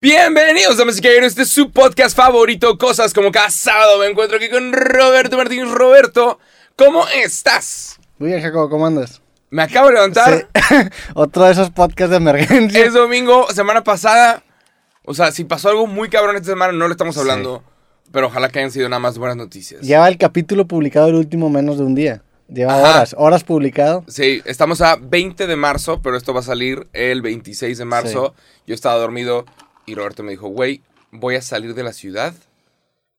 Bienvenidos, damas y caballeros, este es su podcast favorito, Cosas como cada sábado. Me encuentro aquí con Roberto Martínez. Roberto, ¿cómo estás? Muy bien, Jacobo, ¿cómo andas? Me acabo de levantar. Sí. Otro de esos podcasts de emergencia. Es domingo, semana pasada. O sea, si pasó algo muy cabrón esta semana, no lo estamos hablando. Pero ojalá que hayan sido nada más buenas noticias. Lleva el capítulo publicado el último menos de un día. Lleva Ajá. horas, horas publicado. Sí, estamos a 20 de marzo, pero esto va a salir el 26 de marzo. Yo estaba dormido y Roberto me dijo, güey, voy a salir de la ciudad.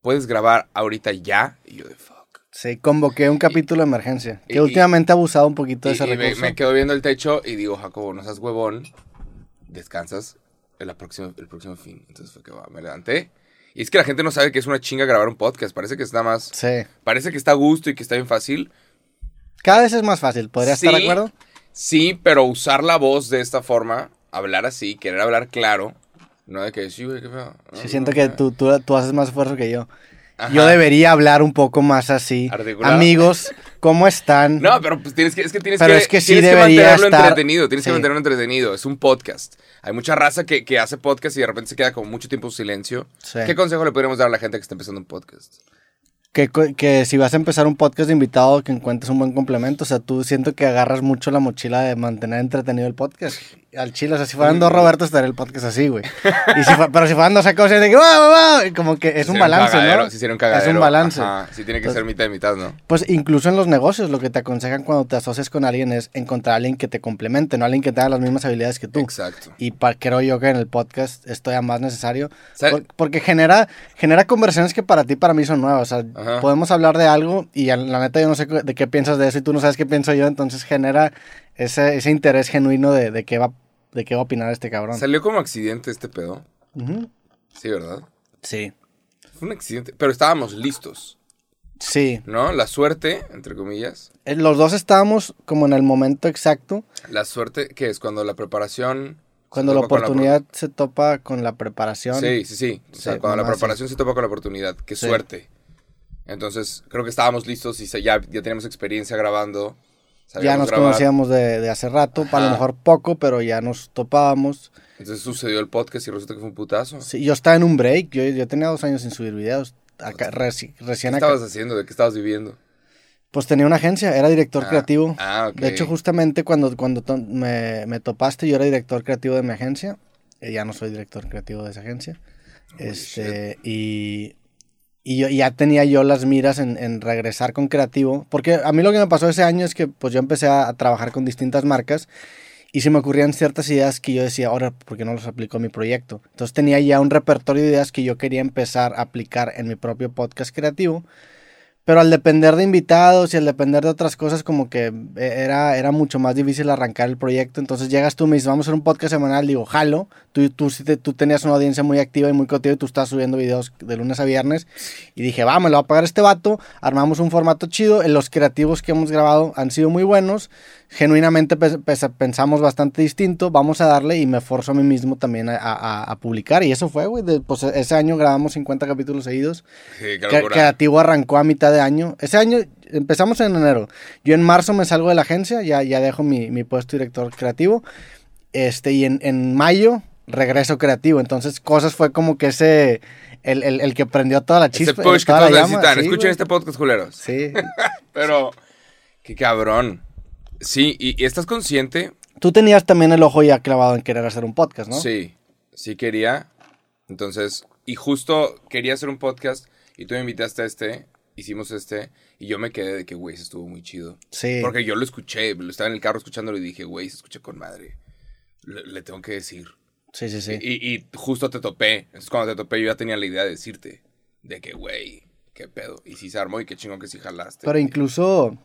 ¿Puedes grabar ahorita ya? Y yo de fuck. Sí, convoqué un capítulo de emergencia. Que y- últimamente ha abusado un poquito de ese y me, recurso. me quedo viendo el techo y digo, Jacobo, no seas huevón. Descansas el, la próxima, el próximo fin. Entonces fue que va, me levanté. Y es que la gente no sabe que es una chinga grabar un podcast. Parece que está más... Sí. Parece que está a gusto y que está bien fácil. Cada vez es más fácil, ¿podrías estar de Sí, acuerdo? Sí, pero usar la voz de esta forma, hablar así, querer hablar claro, no de que sí, güey, qué feo. Sí, siento que tú, tú, tú haces más esfuerzo que yo. Ajá. Yo debería hablar un poco más así. Articulado. Amigos, ¿cómo están? No, pero pues tienes que, es que tienes Pero que, es que sí tienes que mantenerlo estar- entretenido, tienes que mantenerlo entretenido. Es un podcast. Hay mucha raza que, que hace podcast y de repente se queda como mucho tiempo en silencio. Sí. ¿Qué consejo le podríamos dar a la gente que está empezando un podcast? Que, que si vas a empezar un podcast de invitado, que encuentres un buen complemento. O sea, tú siento que agarras mucho la mochila de mantener entretenido el podcast. Al chile, o sea, si fueran dos Roberto estaría el podcast así, güey. Y si pero si fueran dos Sacos, de que ¡wow, wow, Como que es un balance, cagadero, ¿no? Sería un cagadero. Es un balance. Ajá, sí, tiene que ser mitad y mitad, ¿no? Pues incluso en los negocios, lo que te aconsejan cuando te asocias con alguien es encontrar a alguien que te complemente, no alguien que tenga las mismas habilidades que tú. Exacto. Y pa- creo yo que en el podcast esto ya más necesario. Porque genera, genera conversaciones que para ti, para mí son nuevas. O sea, Ajá. podemos hablar de algo y la neta yo no sé de qué piensas de eso y tú no sabes qué pienso yo. Entonces genera ese, ese interés genuino de, de, qué va, de qué va a opinar este cabrón. Salió como accidente este pedo. Sí, ¿verdad? Sí. Fue un accidente. Pero estábamos listos, Sí. ¿no? La suerte, entre comillas. Eh, Los dos estábamos como en el momento exacto. La suerte, que es cuando la preparación. Cuando la oportunidad se topa con la preparación. Sí, sí, sí. O sea, Sí, cuando la sí. preparación se topa con la oportunidad. Qué Sí. suerte. Entonces, creo que estábamos listos y se- ya, ya teníamos experiencia grabando. Ya nos grabar. conocíamos de, de hace rato, a lo Ajá. mejor poco, pero ya nos topábamos. Entonces sucedió el podcast y resulta que fue un putazo. Sí, yo estaba en un break, yo, yo tenía dos años sin subir videos. Acá, reci- ¿Qué recién acá. estabas haciendo? ¿De qué estabas viviendo? Pues tenía una agencia, era director Ah, creativo. Ah, ok. De hecho, justamente cuando, cuando to- me, me topaste, yo era director creativo de mi agencia. Eh, ya no soy director creativo de esa agencia. Holy este, y, y ya tenía yo las miras en, regresar con creativo. Porque a mí lo que me pasó ese año es que pues yo empecé a, trabajar con distintas marcas. Y se me ocurrían ciertas ideas que yo decía, ahora, ¿por qué no los aplico a mi proyecto? Entonces tenía ya un repertorio de ideas que yo quería empezar a aplicar en mi propio podcast creativo. Pero al depender de invitados y al depender de otras cosas, como que eh, era, era mucho más difícil arrancar el proyecto. Entonces llegas tú y me dices, vamos a hacer un podcast semanal. Digo, jalo. Tú, tú, tú tenías una audiencia muy activa y muy cotiva y tú estás subiendo videos de lunes a viernes. Y dije, va, me lo va a pagar este vato. Armamos un formato chido. En los creativos que hemos grabado han sido muy buenos. Genuinamente pe- pe- pensamos bastante distinto. Vamos a darle y me forzo a mí mismo también a, a- a publicar. Y eso fue, güey. Pues ese año grabamos 50 capítulos seguidos. Sí, locura. Creativo arrancó a mitad de año. Ese año empezamos en enero. Yo en marzo me salgo de la agencia, ya, ya dejo mi, mi puesto de director creativo. Este, y en, en mayo regreso creativo. Entonces, cosas fue como que ese. El, el- el que prendió toda la Ese chispa. push que todos necesitan. Sí, Escuchen güey. este podcast, culeros. Sí. Pero, qué cabrón. Sí, y, y estás consciente. Tú tenías también el ojo ya clavado en querer hacer un podcast, ¿no? Sí, sí quería. Entonces, y justo quería hacer un podcast y tú me invitaste a este, hicimos este, y yo me quedé de que, güey, se estuvo muy chido. Sí. Porque yo lo escuché, lo estaba en el carro escuchándolo y dije, güey, se escucha con madre. Le, le tengo que decir. Sí, sí, sí. Y, y justo te topé. Entonces, cuando te topé, yo ya tenía la idea de decirte, de que, güey, qué pedo. Y sí se armó y qué chingón que sí jalaste. Pero incluso,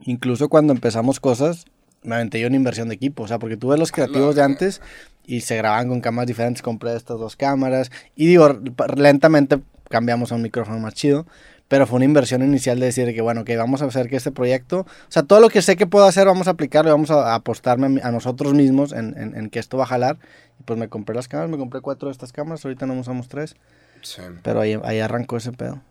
incluso cuando empezamos cosas, me aventé yo una inversión de equipo. O sea, porque tú ves los creativos de antes y se grababan con cámaras diferentes. Compré estas dos cámaras. Y digo, lentamente cambiamos a un micrófono más chido. Pero fue una inversión inicial de decir que, bueno, que vamos a hacer que este proyecto, o sea, todo lo que sé que puedo hacer, vamos a aplicarlo, y vamos a, apostarme a, nosotros mismos en, en- en que esto va a jalar. Y pues me compré las cámaras, me compré cuatro de estas cámaras, ahorita no usamos tres. Sí. Pero ahí, ahí arrancó ese pedo.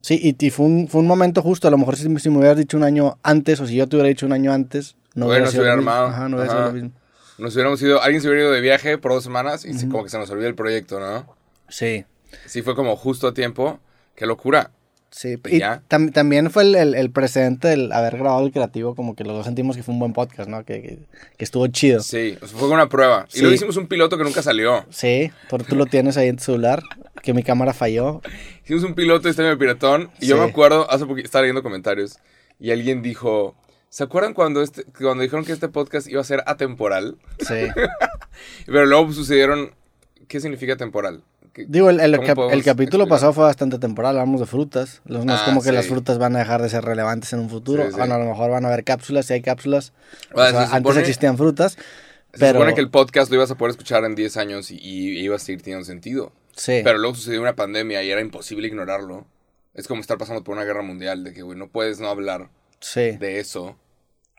Sí, y, y fue, un, fue un momento justo. A lo mejor si, si me hubieras dicho un año antes, o si yo te hubiera dicho un año antes, no hubiera sido hubiera lo mismo. armado. Ajá, no hubiera Ajá. sido lo mismo. nos hubiéramos ido, alguien se hubiera ido de viaje por dos semanas y se- como que se nos olvidó el proyecto, ¿no? Sí. Sí, fue como justo a tiempo. Qué locura. Sí, y tam- también fue el, el, el precedente del haber grabado el creativo, como que los dos sentimos que fue un buen podcast, ¿no? Que, que, que estuvo chido. Sí, fue una prueba. Y luego hicimos un piloto que nunca salió. Sí, por tú lo tienes ahí en tu celular, que mi cámara falló. Hicimos un piloto de Estadio Piratón. Y yo me acuerdo, hace poquito estaba leyendo comentarios. Y alguien dijo. ¿Se acuerdan cuando, este, cuando dijeron que este podcast iba a ser atemporal? Sí. Pero luego sucedieron. ¿Qué significa temporal? ¿Qué- Digo, el, el, cap- el capítulo explicar? pasado fue bastante temporal, hablamos de frutas. No es Ah, como que las sí. frutas van a dejar de ser relevantes en un futuro. Sí, sí. Bueno, a lo mejor van a haber cápsulas, si hay cápsulas. Ah, O sea, se antes supone- existían frutas. Se Pero, supone que el podcast lo ibas a poder escuchar en 10 años y, y iba a seguir teniendo sentido. sí, Pero luego sucedió una pandemia y era imposible ignorarlo. Es como estar pasando por una guerra mundial, de que, güey, no puedes no hablar sí. de eso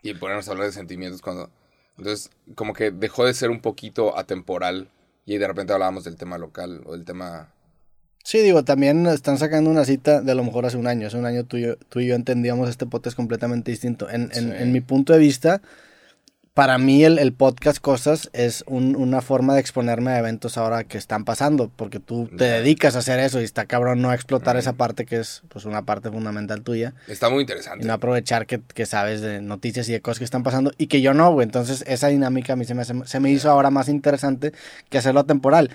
y ponernos a hablar de sentimientos cuando... Entonces, como que dejó de ser un poquito atemporal y de repente hablábamos del tema local o del tema... Sí, digo, también están sacando una cita de a lo mejor hace un año. Hace un año tú y yo, tú y yo entendíamos este podcast completamente distinto. En, en- Sí. en mi punto de vista, para mí el, el podcast Cosas es un- una forma de exponerme a eventos ahora que están pasando, porque tú te dedicas a hacer eso y está cabrón no explotar Mm. esa parte que es pues una parte fundamental tuya Está muy y interesante. no aprovechar que, que sabes de noticias y de cosas que están pasando y que yo no, güey. Entonces esa dinámica a mí se me, se me hizo ahora más interesante que hacerlo atemporal.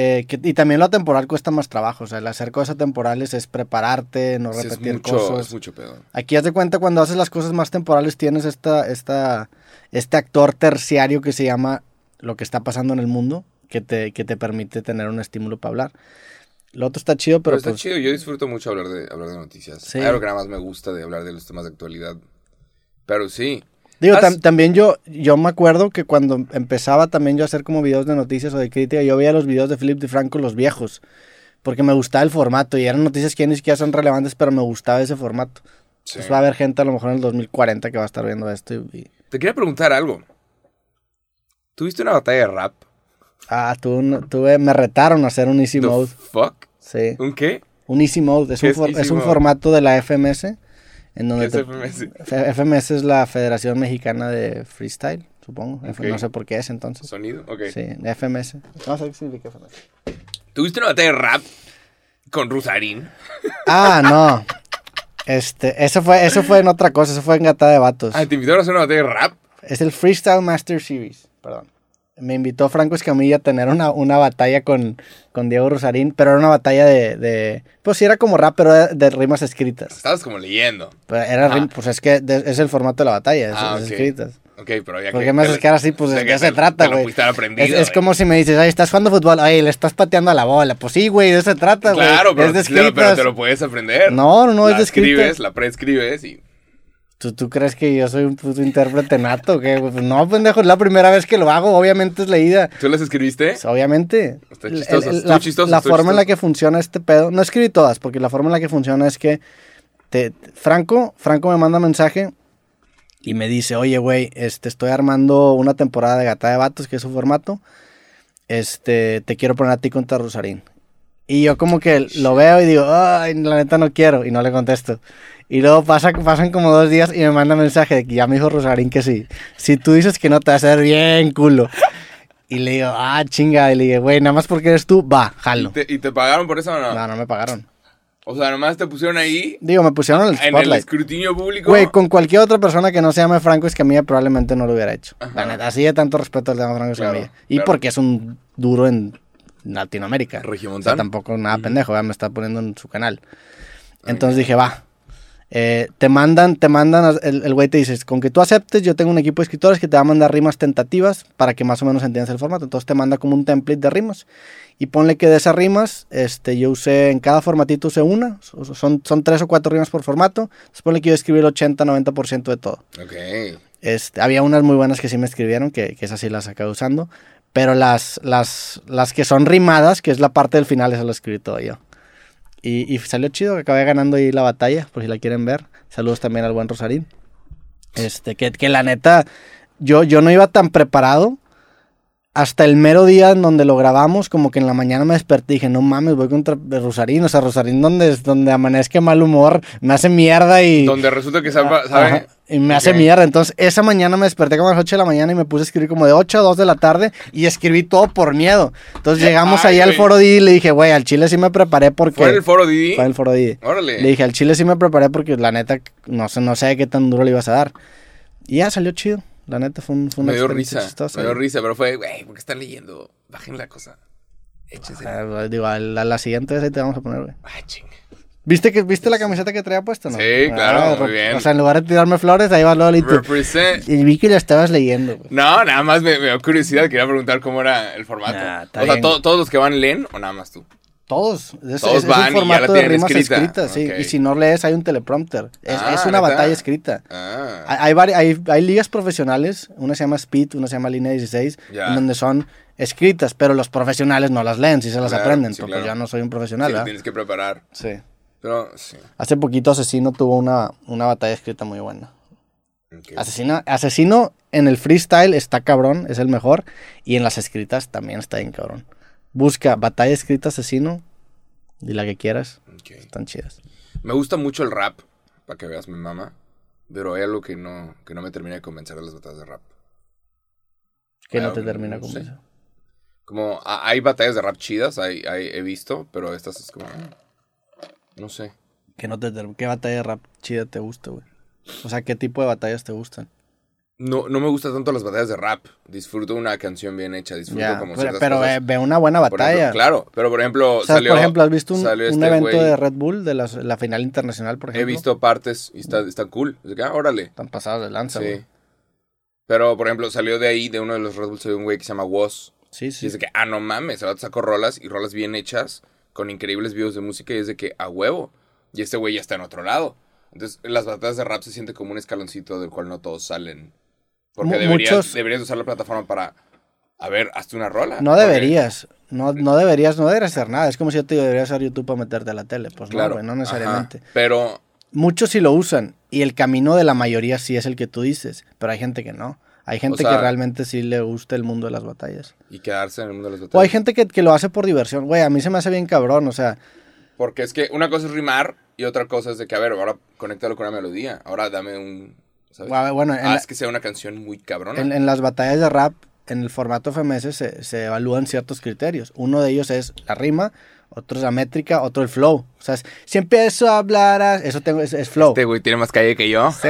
Eh, que- y también lo atemporal cuesta más trabajo. O sea, el hacer cosas atemporales es prepararte, no Sí, es, repetir mucho, cosas. es mucho pedo. Aquí haz de cuenta cuando haces las cosas más temporales tienes esta, esta, este actor terciario que se llama lo que está pasando en el mundo, que te, que te permite tener un estímulo para hablar. Lo otro está chido, Pero, pero, está pues, chido, yo disfruto mucho hablar de, hablar de noticias. Sí. Hay algo que nada más me gusta de hablar de los temas de actualidad. Pero sí, Digo, tam- también yo, yo me acuerdo que cuando empezaba también yo a hacer como videos de noticias o de crítica, yo veía los videos de Philip DeFranco, los viejos, porque me gustaba el formato y eran noticias que ni siquiera son relevantes, pero me gustaba ese formato. sí. Pues va a haber gente a lo mejor en el 2040 que va a estar viendo esto y... Te quería preguntar algo. ¿Tuviste una batalla de rap? Ah, tuve, tuve, me retaron a hacer un Easy The Mode. fuck? Sí, ¿Un qué? un Easy Mode. Es ¿Qué un, es for- Easy es un Mode? formato de la FMS, en ¿Qué donde es te- FMS? FMS es la Federación Mexicana de Freestyle, supongo. No sé por qué es entonces. ¿Sonido? Ok. Sí, FMS. No sé qué significa FMS. ¿Tuviste una batalla de rap con Rusarín? Ah, no. Este, eso fue, eso fue en otra cosa, eso fue en Gata de Vatos. Ah, ¿te invitaron a hacer una batalla de rap? Es el Freestyle Master Series, perdón. Me invitó Franco Escamilla a tener una, una batalla con, con Diego Rosarín, pero era una batalla de, de- Pues sí, era como rap, pero de, de rimas escritas. Estabas como leyendo. Pero era Ah. rim- pues es que de- es el formato de la batalla, es, Ah, es ok. escritas. Ok, pero ya ¿Por que... me haces cara así? Pues de qué se trata, güey. Es, es güey. como si me dices, ay, estás jugando fútbol, ay, le estás pateando a la bola. Pues sí, güey, de eso se trata, güey. Claro, pero, es de claro, pero te lo puedes aprender. No, no, no, es La de escritas. escribes, la preescribes y... ¿Tú, ¿Tú crees que yo soy un puto intérprete nato? qué? Pues no, pendejo, es la primera vez que lo hago, obviamente es leída. ¿Tú las escribiste? Pues, obviamente. Está El- chistoso, el- estuvo la chistoso, la forma en la chistoso. que funciona este pedo, no escribí todas, porque la forma en la que funciona es que te, Franco, Franco me manda mensaje y me dice, oye, güey, este, estoy armando una temporada de Gata de Vatos, que es su formato. Este, te quiero poner a ti contra Rosarín. Y yo como que lo veo y digo, ay, la neta no quiero, y no le contesto. Y luego pasa, pasan como dos días y me manda mensaje de que ya me dijo Rosarín que sí. Si tú dices que no, te va a hacer bien culo. Y le digo, ah, chinga. Y le dije, güey, nada más porque eres tú, va, ¿Y jalo. te, y te pagaron por eso o no? No, no me pagaron. O sea, nomás te pusieron ahí Digo, me pusieron en el en el spotlight. escrutinio público. Güey, con cualquier otra persona que no se llame Franco Escamilla probablemente no lo hubiera hecho. La neta, así de tanto respeto al tema Franco Claro, Escamilla. Y claro. porque es un duro en Latinoamérica. O sea, tampoco nada pendejo, ya me está poniendo en su canal. Entonces dije, va. Eh, te mandan, te mandan, el güey te dice, con que tú aceptes, yo tengo un equipo de escritores que te va a mandar rimas tentativas para que más o menos entiendas el formato. Entonces te manda como un template de rimas. Y ponle que de esas rimas, este, yo usé, en cada formatito usé una. So- Son, son tres o cuatro rimas por formato. Entonces ponle que yo escribí el 80-90% de todo. Ok. Este, había unas muy buenas que sí me escribieron, que, que esas sí las acabé usando. Pero las, las, las que son rimadas, que es la parte del final, esa lo escribí todo yo. Y, salió chido, que acabé ganando ahí la batalla, por si la quieren ver. Saludos también al buen Rosarín. Este, que, que la neta, yo, yo no iba tan preparado hasta el mero día en donde lo grabamos, como que en la mañana me desperté y dije, no mames, voy contra Rosarín. O sea, Rosarín donde, donde amanezca mal humor, me hace mierda y... Donde resulta que sabe... Ajá, y me hace mierda. Entonces, esa mañana me desperté como a las 8 de la mañana y me puse a escribir como de 8 a 2 de la tarde y escribí todo por miedo. Entonces llegamos Ay, ahí al foro Didi y le dije, güey, al chile sí me preparé porque... ¿Fue en el foro Didi? Fue en el foro Didi. Órale. Le dije, al chile sí me preparé porque la neta, no sé, no sé qué tan duro le ibas a dar. Y ya salió chido. La neta fue, un, fue una me dio risa. chistosa. Me dio risa, pero fue, güey, ¿por qué están leyendo? Bajen la cosa. Échese. Ah, digo, a la, a la siguiente vez ahí te vamos a poner, güey. Chinga. ¿Viste, que, ¿Viste la camiseta que traía puesta, no? Sí, claro, muy ro- bien. O sea, en lugar de tirarme flores, ahí va Lolito. Represent. Y vi que la estabas leyendo, güey. No, nada más me, me dio curiosidad. Quería preguntar cómo era el formato. Nah, o sea, bien. ¿todos los que van leen o nada más tú? Todos. Es, Todos es- es van y ya un la formato de rimas escrita. escritas, sí. Y si no lees, hay un teleprompter. Es, Ah, es una batalla escrita. Ah. Hay, hay, hay, hay ligas profesionales, una se llama Speed, una se llama Línea 16, Ya. en donde son escritas, pero los profesionales no las leen, si se las Claro, aprenden. sí, pero claro. yo no soy un Sí, profesional, lo ¿verdad? tienes que preparar. Sí. Pero, sí. Hace poquito Asesino tuvo una, una batalla escrita muy buena. Ok. Asesino, Asesino en el freestyle está cabrón, es el mejor. Y en las escritas también está bien cabrón. Busca batalla escrita Asesino y la que quieras. Están chidas. Me gusta mucho el rap, para que veas mi mamá. Pero hay algo que no, que no me termina de convencer de las batallas de rap. Que no Ah, te termina no con sé. eso. Como a- hay batallas de rap chidas, hay, hay- he visto, pero estas es como... mm, No sé. Que no te ¿Qué batalla de rap chida te gusta, güey? O sea, ¿qué tipo de batallas te gustan? No, no me gustan tanto las batallas de rap. Disfruto una canción bien hecha, disfruto como ciertas pero cosas. ve, ve una buena ejemplo, batalla. claro, pero por ejemplo, O sea, salió... por ejemplo, ¿has visto un, este evento de Red Bull de la final internacional, por He ejemplo? visto partes y está, está cool. Ah, órale. Están pasados de lanza, Sí. Pero, por ejemplo, salió de ahí, de uno de los Red Bulls, salió un güey que se llama Woz. Sí, Y sí. es de que, ah, no mames, ahora sacó rolas y rolas bien hechas, con increíbles videos de música, y es de que, a huevo. Y este güey ya está en otro lado. Entonces, las batallas de rap se siente como un escaloncito del cual no todos salen. Porque deberías, muchos- deberías usar la plataforma para, a ver, hazte una rola. No Porque- deberías. No, no deberías, no deberías hacer nada. Es como si yo te deberías usar YouTube para meterte a la tele. Pues Claro. no, no necesariamente. Ajá, Pero, Muchos sí lo usan. Y el camino de la mayoría sí es el que tú dices. Pero hay gente que no. Hay gente sea- que realmente sí le gusta el mundo de las batallas. y quedarse en el mundo de las O hay batallas. gente que, que lo hace por diversión. Güey, a mí se me hace bien cabrón. O sea, Porque es que una cosa es rimar y otra cosa es de que, a ver, ahora conéctalo con una melodía. Ahora dame un... ¿sabes? Bueno, bueno, en, la- Haz que sea una canción muy cabrona. en- en las batallas de rap, en el formato FMS, se, se evalúan ciertos criterios. Uno de ellos es la rima, otro es la métrica, otro el flow. O sea, si empiezo a hablar, a- eso tengo, es, es flow. Este güey tiene más calle que yo. Sí,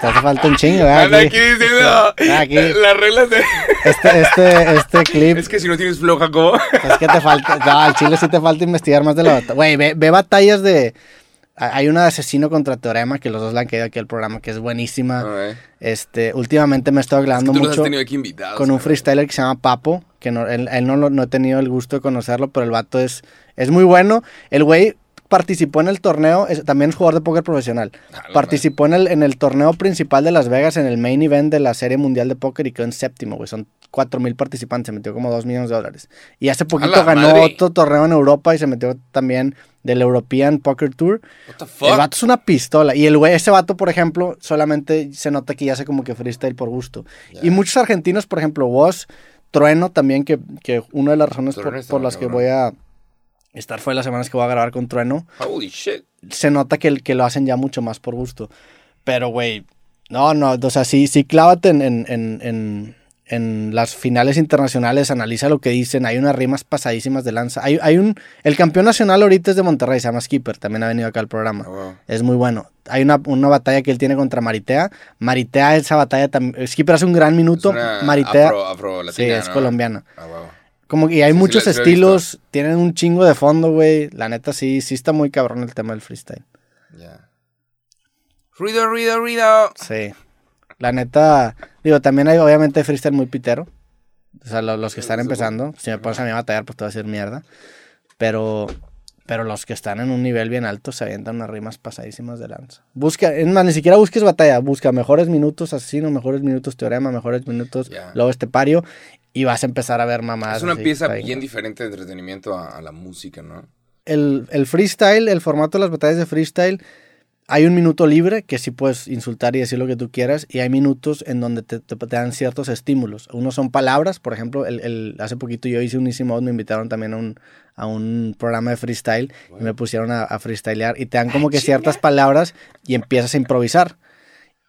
te hace falta un chingo, ¿verdad? Anda Aquí. aquí diciendo Aquí. las reglas de... Este, este, este clip, Es que si no tienes flow, Jacobo. es que te falta, no, al chile sí te falta investigar más de la batalla. Güey, ve, ve batallas de, hay una de asesino contra teorema, que los dos la han caído aquí al programa, que es buenísima. Este, últimamente me he estado es que mucho con un freestyler que se llama Papo, que no, él, él no, no he tenido el gusto de conocerlo, pero el vato es, es muy bueno. El güey participó en el torneo, es- también es jugador de póker profesional. Participó en el, en el torneo principal de Las Vegas, en el main event de la Serie Mundial de Póker y quedó en séptimo, güey. Son 4 mil participantes, se metió como 2 millones de dólares. Y hace poquito ganó madre! otro torneo en Europa y se metió también del European Poker Tour. What the El fuck? vato es una pistola. Y el güey, ese vato, por ejemplo, solamente se nota que ya hace como que freestyle por gusto. Ya. Y muchos argentinos, por ejemplo, vos, Trueno también, que, que una de las razones por, por las que voy a estar fue las semanas que voy a grabar con Trueno, Holy shit. se nota que, que lo hacen ya mucho más por gusto. Pero, güey, no, no, o sea, sí, sí clávate en, en, en, en, las finales internacionales, analiza lo que dicen, hay unas rimas pasadísimas de lanza. Hay, hay un, el campeón nacional ahorita es de Monterrey, se llama Skipper, también ha venido acá al programa. Ah, wow. Es muy bueno. Hay una, una batalla que él tiene contra Maritea. Maritea, esa batalla también. Skipper hace un gran Es minuto. una Maritea. afro, afro sí, es colombiana. Ah, wow. Como que hay Sí, muchos sí estilos, tienen un chingo de fondo, güey. La neta sí, sí está muy cabrón el tema del freestyle. Ya. Ruido, ruido, ruido. Sí. La neta, digo, también hay obviamente freestyle muy pitero. O sea, lo- los que están empezando, si me pones a mí a batallar, pues te va a decir mierda. Pero, pero los que están en un nivel bien alto se avientan unas rimas pasadísimas de lanza. Busca, es más, ni siquiera busques batalla, busca mejores minutos asesino, mejores minutos teorema, mejores minutos Ya. lobo estepario y vas a empezar a ver mamadas. Es una así, pieza bien diferente de entretenimiento a, a la música, ¿no? el, el freestyle, el formato de las batallas de freestyle, hay un minuto libre que sí puedes insultar y decir lo que tú quieras, y hay minutos en donde te, te- te dan ciertos estímulos. Unos son palabras, por ejemplo, el, el- hace poquito yo hice un Easy Mode, me invitaron también a un, a un programa de freestyle y me pusieron a, a freestylear y te dan como que ciertas palabras y empiezas a improvisar.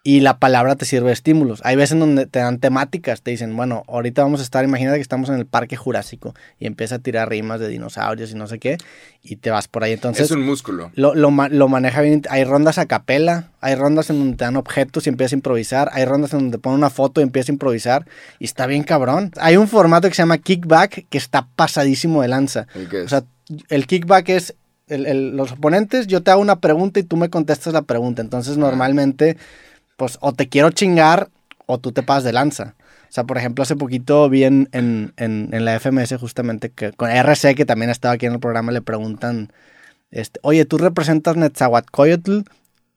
Y la palabra te sirve de estímulos. Hay veces en donde te dan temáticas, te dicen, bueno, ahorita vamos a estar, imagínate que estamos en el parque jurásico y empieza a tirar rimas de dinosaurios y no sé qué, y te vas por ahí. Entonces, es un músculo. lo, lo, lo maneja bien. Hay rondas a capela, hay rondas en donde te dan objetos y empiezas a improvisar, hay rondas en donde te ponen una foto y empiezas a improvisar y está bien cabrón. Hay un formato que se llama kickback que está pasadísimo de lanza. ¿El qué es? O sea, el kickback es el- el- los oponentes, yo te hago una pregunta y tú me contestas la pregunta. Entonces, normalmente, pues, o te quiero chingar o tú te pasas de lanza. O sea, por ejemplo, hace poquito vi en, en, en, en la FMS justamente que con RC, que también estaba aquí en el programa, le preguntan, este, oye, tú representas Netzahuatcoyotl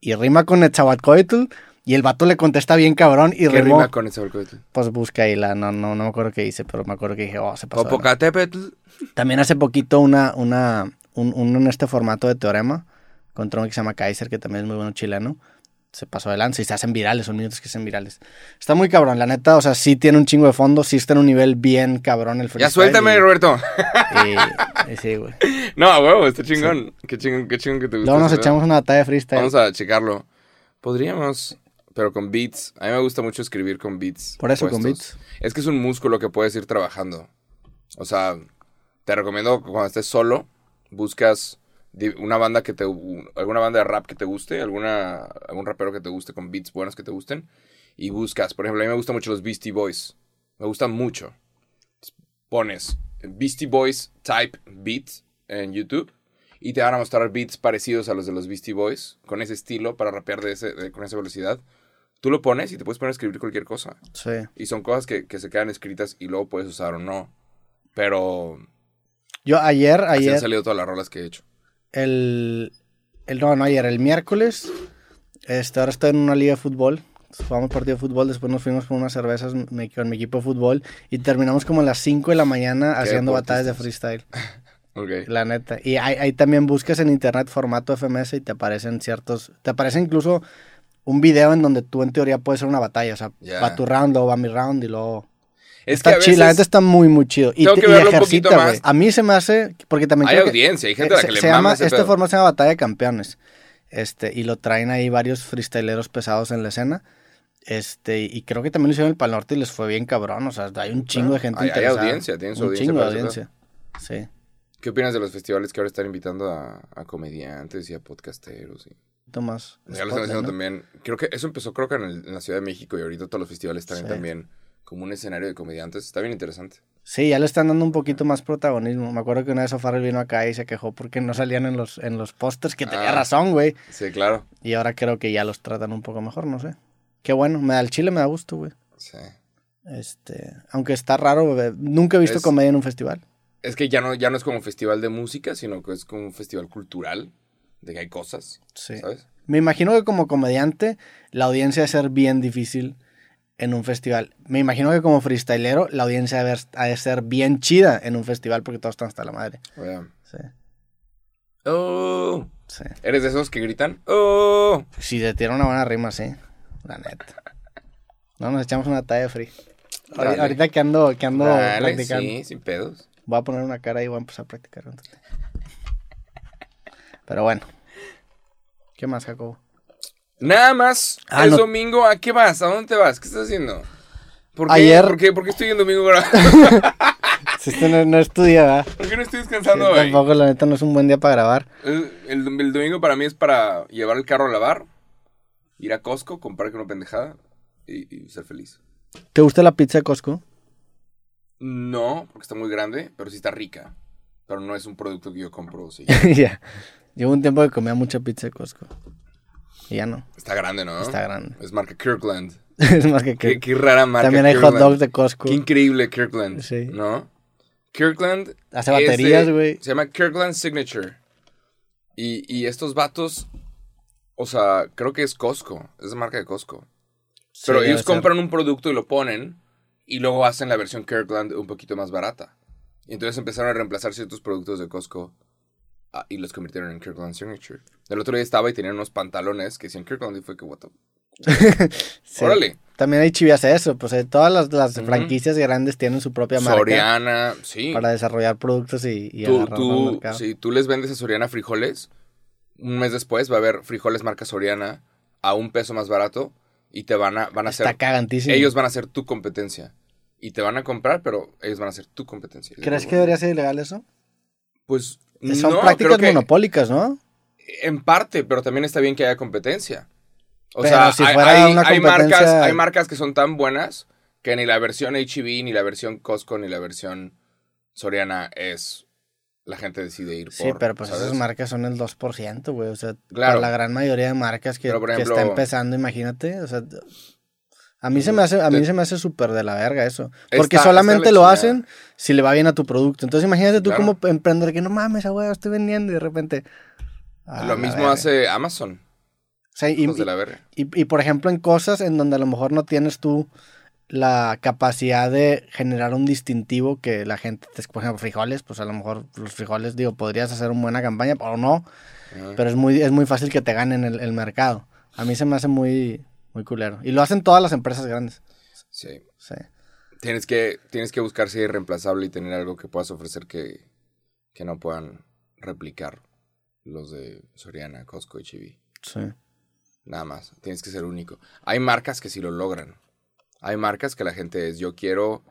y rima con Netzahuatcoyotl y el vato le contesta bien cabrón y ¿Qué rimó. rima con volcoyotl? Pues busca ahí la, no, no, no me acuerdo qué hice, pero me acuerdo que dije, oh, se pasó. de lanza. Popocatépetl. También hace poquito una, una, un, uno en este formato de teorema contra uno que se llama Kaiser, que también es muy bueno chileno. Se pasó de lanza y se hacen virales, son minutos que se hacen virales. Está muy cabrón, la neta, o sea, sí tiene un chingo de fondo, sí está en un nivel bien cabrón el freestyle. Ya suéltame, y- Roberto. y- y sí, güey. No, a huevo, está chingón. Qué chingón, qué chingón que te gusta. Luego nos echamos una batalla de freestyle. Vamos a checarlo. Podríamos, pero con beats. A mí me gusta mucho escribir con beats. Por eso, con puestos. Es que es un músculo que puedes ir trabajando. O sea, te recomiendo que cuando estés solo, buscas una banda que te... un- alguna banda de rap que te guste, alguna, algún rapero que te guste con beats buenos que te gusten. Y buscas, por ejemplo, a mí me gustan mucho los Beastie Boys. Me gustan mucho. Pones Beastie Boys type beats en YouTube y te van a mostrar beats parecidos a los de los Beastie Boys, con ese estilo para rapear de ese, de- con esa velocidad. Tú lo pones y te puedes poner a escribir cualquier cosa. Sí. Y son cosas que, que se quedan escritas y luego puedes usar o no. Pero Yo ayer, así han ayer, salido todas las rolas que he hecho. El, el, no, no ayer, el miércoles, este, ahora estoy en una liga de fútbol. Jugamos partido de fútbol, después nos fuimos por unas cervezas me- con mi equipo de fútbol y terminamos como a las 5 de la mañana haciendo batallas de freestyle. Ok. La neta. Y ahí, ahí también buscas en internet formato FMS y te aparecen ciertos. Te aparece incluso un video en donde tú en teoría puedes hacer una batalla. O sea, va tu round, luego va mi round y luego. Es está que a la neta está muy, muy chido. Y, Tengo verlo un ejercita, poquito más. güey. A mí se me hace. Porque también. hay que- audiencia, hay gente a la se, que le se mama llama, Este formato se llama Batalla de Campeones. Este, y lo traen ahí varios freestyleros pesados en la escena. Este, y creo que también lo hicieron el Pal Norte y les fue bien cabrón. O sea, hay un chingo de gente Hay- hay interesada. audiencia, tienen su un audiencia chingo de audiencia. Sí. ¿Qué opinas de los festivales que ahora están invitando a, a comediantes y a podcasteros? Y... Un poquito más. Ya lo están haciendo ¿no? también. Creo que eso empezó creo que en, el- en la Ciudad de México y ahorita todos los festivales están Sí. también como un escenario de comediantes. Está bien interesante. Sí, ya le están dando un poquito más protagonismo. Me acuerdo que una vez O'Farrell vino acá y se quejó porque no salían en los, en los pósters, que tenía Ah. razón, güey. Sí, claro. Y ahora creo que ya los tratan un poco mejor, no sé. Qué bueno, me da el chile, me da gusto, güey. Sí. Este, aunque está raro, güey, nunca he visto Es- comedia en un festival. Es que ya no, ya no es como un festival de música, sino que es como un festival cultural, de que hay cosas, Sí. ¿sabes? Me imagino que como comediante, la audiencia debe ser bien difícil en un festival. Me imagino que como freestylero, la audiencia debe, ha de ser bien chida en un festival porque todos están hasta la madre. Oigan. Sí, Oh. sí. ¿Eres de esos que gritan? Oh. Si te tiran una buena rima, sí. La neta. No, nos echamos una talla de free. Dale. Ahorita que ando, que ando Dale, practicando. sí, sin pedos. Voy a poner una cara y voy a empezar a practicar. Pero bueno. ¿Qué más, Jacobo? Nada más. Ah, es no. domingo. ¿A qué vas? ¿A dónde te vas? ¿Qué estás haciendo? ¿Por qué, Ayer- ¿por qué, por qué estoy en domingo grabando? Si usted no, no estudia, ¿verdad? ¿Por qué no estoy Sí, descansando hoy? tampoco, la neta, no es un buen día para grabar. El, el- el domingo para mí es para llevar el carro a lavar, ir a Costco, comprar una pendejada y, y ser feliz. ¿Te gusta la pizza de Costco? No, porque está muy grande, pero sí está rica. Pero no es un producto que yo compro. Sí. ya. Llevo un tiempo que comía mucha pizza de Costco. Y ya no. Está grande, ¿no? Está grande. Es marca Kirkland. es más que, Qué, qué rara marca. También hay hot Kirkland. dogs de Costco. Qué increíble Kirkland. Sí. ¿No? Kirkland. Hace baterías, güey. Se llama Kirkland Signature. Y, y estos vatos. O sea, creo que es Costco. Es de marca de Costco. Sí, Pero ellos compran un producto y lo ponen. Y luego hacen la versión Kirkland un poquito más barata. Y entonces empezaron a reemplazar ciertos productos de Costco y los convirtieron en Kirkland Signature. El otro día estaba y tenían unos pantalones que decían Kirkland y fue que, what the... Sí. Órale. También hay hace eso, pues eh, todas las, franquicias grandes tienen su propia marca Soriana, sí. para desarrollar productos y, y tú, tú, mercado. si tú les vendes a Soriana frijoles, un mes después va a haber frijoles marca Soriana a un peso más barato y te van a, van a Está ser, cagantísimo. ellos van a ser tu competencia. Y te van a comprar, pero ellos van a ser tu competencia. ¿Crees que debería ser ilegal eso? Pues Son no, prácticas monopólicas, ¿no? En parte, pero también está bien que haya competencia. O Pero sea, si hay, fuera hay- una hay marcas, competencia- hay marcas que son tan buenas que ni la versión HB, ni la versión Costco, ni la versión Soriana es... La gente decide ir por... Sí, pero pues ¿sabes? esas marcas son el 2%, güey. O sea, Claro. para la gran mayoría de marcas que, que está empezando, imagínate. O sea, a mí se me hace, a mí se me hace súper de la verga eso. Porque está solamente la lo hacen si le va bien a tu producto. Entonces imagínate tú Claro. como emprendedor que no mames, güey, estoy vendiendo y de repente. Lo mismo verga. hace Amazon. O sea, y, hijos de la verga. y, y, por ejemplo, en cosas en donde a lo mejor no tienes tú la capacidad de generar un distintivo que la gente, te- por ejemplo, frijoles, pues a lo mejor los frijoles, digo, podrías hacer una buena campaña o no, pero es muy, es muy fácil que te ganen el, el mercado. A mí se me hace muy, muy culero. Y lo hacen todas las empresas grandes. Sí. Sí. Tienes que, tienes que buscar ser irreemplazable y tener algo que puedas ofrecer que, que no puedan replicar los de Soriana, Costco y Chibi. Sí. Nada más. Tienes que ser único. Hay marcas que sí lo logran. Hay marcas que la gente es, yo quiero...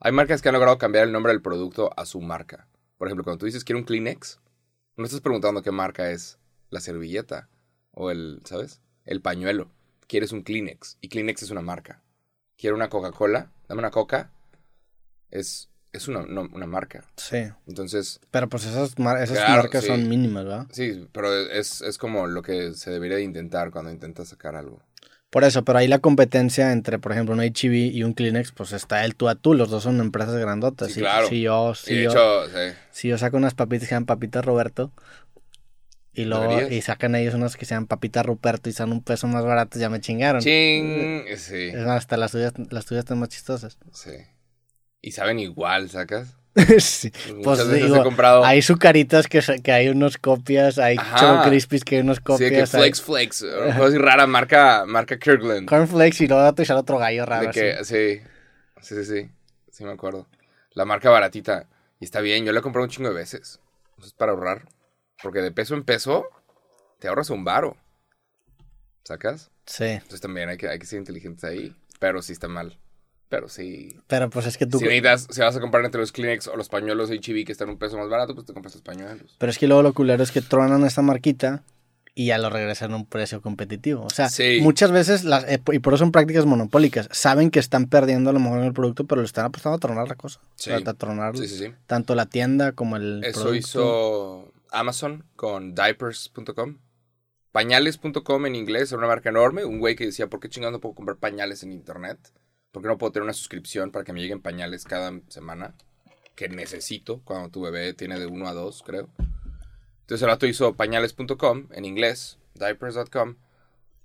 Hay marcas que han logrado cambiar el nombre del producto a su marca. Por ejemplo, cuando tú dices quiero un Kleenex, no estás preguntando qué marca es la servilleta o el, ¿sabes? El pañuelo. Quieres un Kleenex y Kleenex es una marca. Quiero una Coca-Cola, dame una Coca. Es, es una, no, una marca. Sí. Entonces, Pero pues esas, mar- esas Claro, marcas sí. son mínimas, ¿verdad? sí, pero es, es como lo que se debería de intentar cuando intentas sacar algo. Por eso, pero ahí la competencia entre, por ejemplo, un HEB y un Kleenex, pues está el tú a tú. Los dos son empresas grandotas. Sí, claro. Si yo, Y si de yo, hecho, sí. si yo saco unas papitas que papitas Roberto, y luego y sacan ellos unas que se llaman papitas Ruperto y son un peso más baratas, ya me chingaron. Ching. Sí, Es más, hasta las tuyas, las tuyas están más chistosas. sí. Y saben igual, ¿sacas? sí. Pues veces digo, he comprado. Hay sucaritas que, que hay unos copias, hay. Choco Crispies que hay unos sí, copias. que hay Flex Flex. Una cosa así rara, marca, marca Kirkland. Cornflakes y luego te sale otro gallo raro. De así. que, sí, sí, sí, sí. Sí, me acuerdo. La marca baratita. Y está bien, yo la he comprado un chingo de veces. Eso es para ahorrar. Porque de peso en peso, te ahorras un varo. ¿Sacas? Sí, Entonces también hay que, hay que ser inteligentes ahí. Pero sí está mal. Pero sí. pero pues es que tú... Si necesitas, si vas a comprar entre los Kleenex o los pañuelos HB que están un peso más barato, pues te compras los pañuelos. Pero es que luego lo culero es que tronan esta marquita y ya lo regresan a un precio competitivo. O sea, Sí. muchas veces, las, eh, y por eso son prácticas monopólicas, saben que están perdiendo a lo mejor en el producto, pero le están apostando a tronar la cosa. Sí. O sea, a tronar Sí, sí, sí. tanto la tienda como el Eso producto. hizo Amazon con diapers.com. Pañales.com en inglés era una marca enorme. Un güey que decía, ¿por qué chingados no puedo comprar pañales en internet? ¿Por qué no puedo tener una suscripción para que me lleguen pañales cada semana? Que necesito cuando tu bebé tiene de uno a dos, creo. Entonces el rato hizo pañales.com en inglés, diapers.com,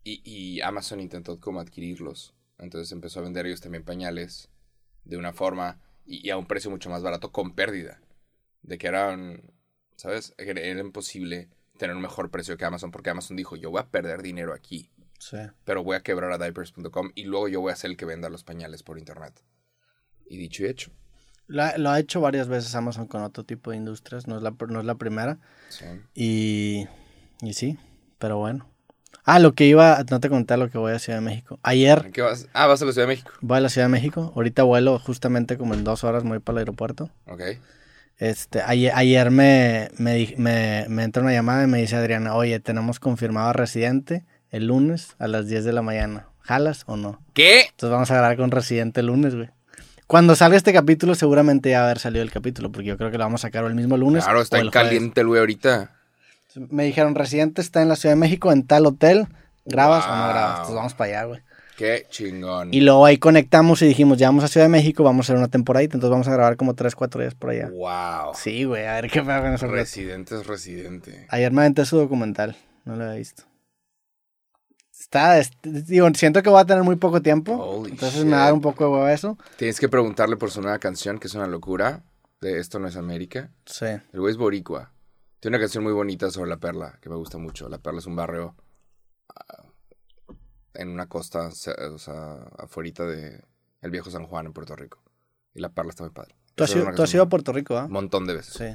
y, y Amazon intentó como adquirirlos. Entonces empezó a vender ellos también pañales de una forma y, y a un precio mucho más barato con pérdida. De que eran, ¿sabes? Era, imposible tener un mejor precio que Amazon porque Amazon dijo, yo voy a perder dinero aquí, Sí. pero voy a quebrar a diapers.com y luego yo voy a ser el que venda los pañales por internet. Y dicho y hecho. La- lo ha hecho varias veces Amazon con otro tipo de industrias, no es la, no es la primera. Sí. Y, y sí, pero bueno. Ah, lo que iba, no te conté lo que voy a Ciudad de México. Ayer ¿Qué vas? Ah, vas a la Ciudad de México. voy a la Ciudad de México, ahorita vuelo justamente como en dos horas, me voy para el aeropuerto. Ok. Este, ayer, ayer me, me, me, me entra una llamada y me dice Adriana, oye, tenemos confirmado a Residente el lunes a las 10 de la mañana. ¿Jalas o no? ¿Qué? Entonces vamos a grabar con Residente el lunes, güey. Cuando salga este capítulo, seguramente ya va a haber salido el capítulo, porque yo creo que lo vamos a sacar el mismo lunes. Claro, está en caliente el güey ahorita. Me dijeron, Residente está en la Ciudad de México, en tal hotel. ¿Grabas o no grabas? Entonces vamos para allá, güey. Qué chingón. Y luego ahí conectamos y dijimos, ya vamos a Ciudad de México, vamos a hacer una temporadita, entonces vamos a grabar como 3, 4 días por allá. Wow. Sí, güey, a ver qué pasa con eso. güey. Residente es residente. Ayer me aventé su documental, no lo había visto. Está, es- digo, siento que voy a tener muy poco tiempo, Holy entonces shit. me da un poco de huevo eso. Tienes que preguntarle por su nueva canción, que es una locura. De Esto no es América. Sí. El güey es boricua. Tiene una canción muy bonita sobre La Perla, que me gusta mucho. La Perla es un barrio ah, en una costa, se- o sea, afuera de el viejo San Juan en Puerto Rico. Y La Perla está muy padre. ¿Tú has, ido, tú has ido a Puerto Rico, ¿ah? Un montón de veces. Sí.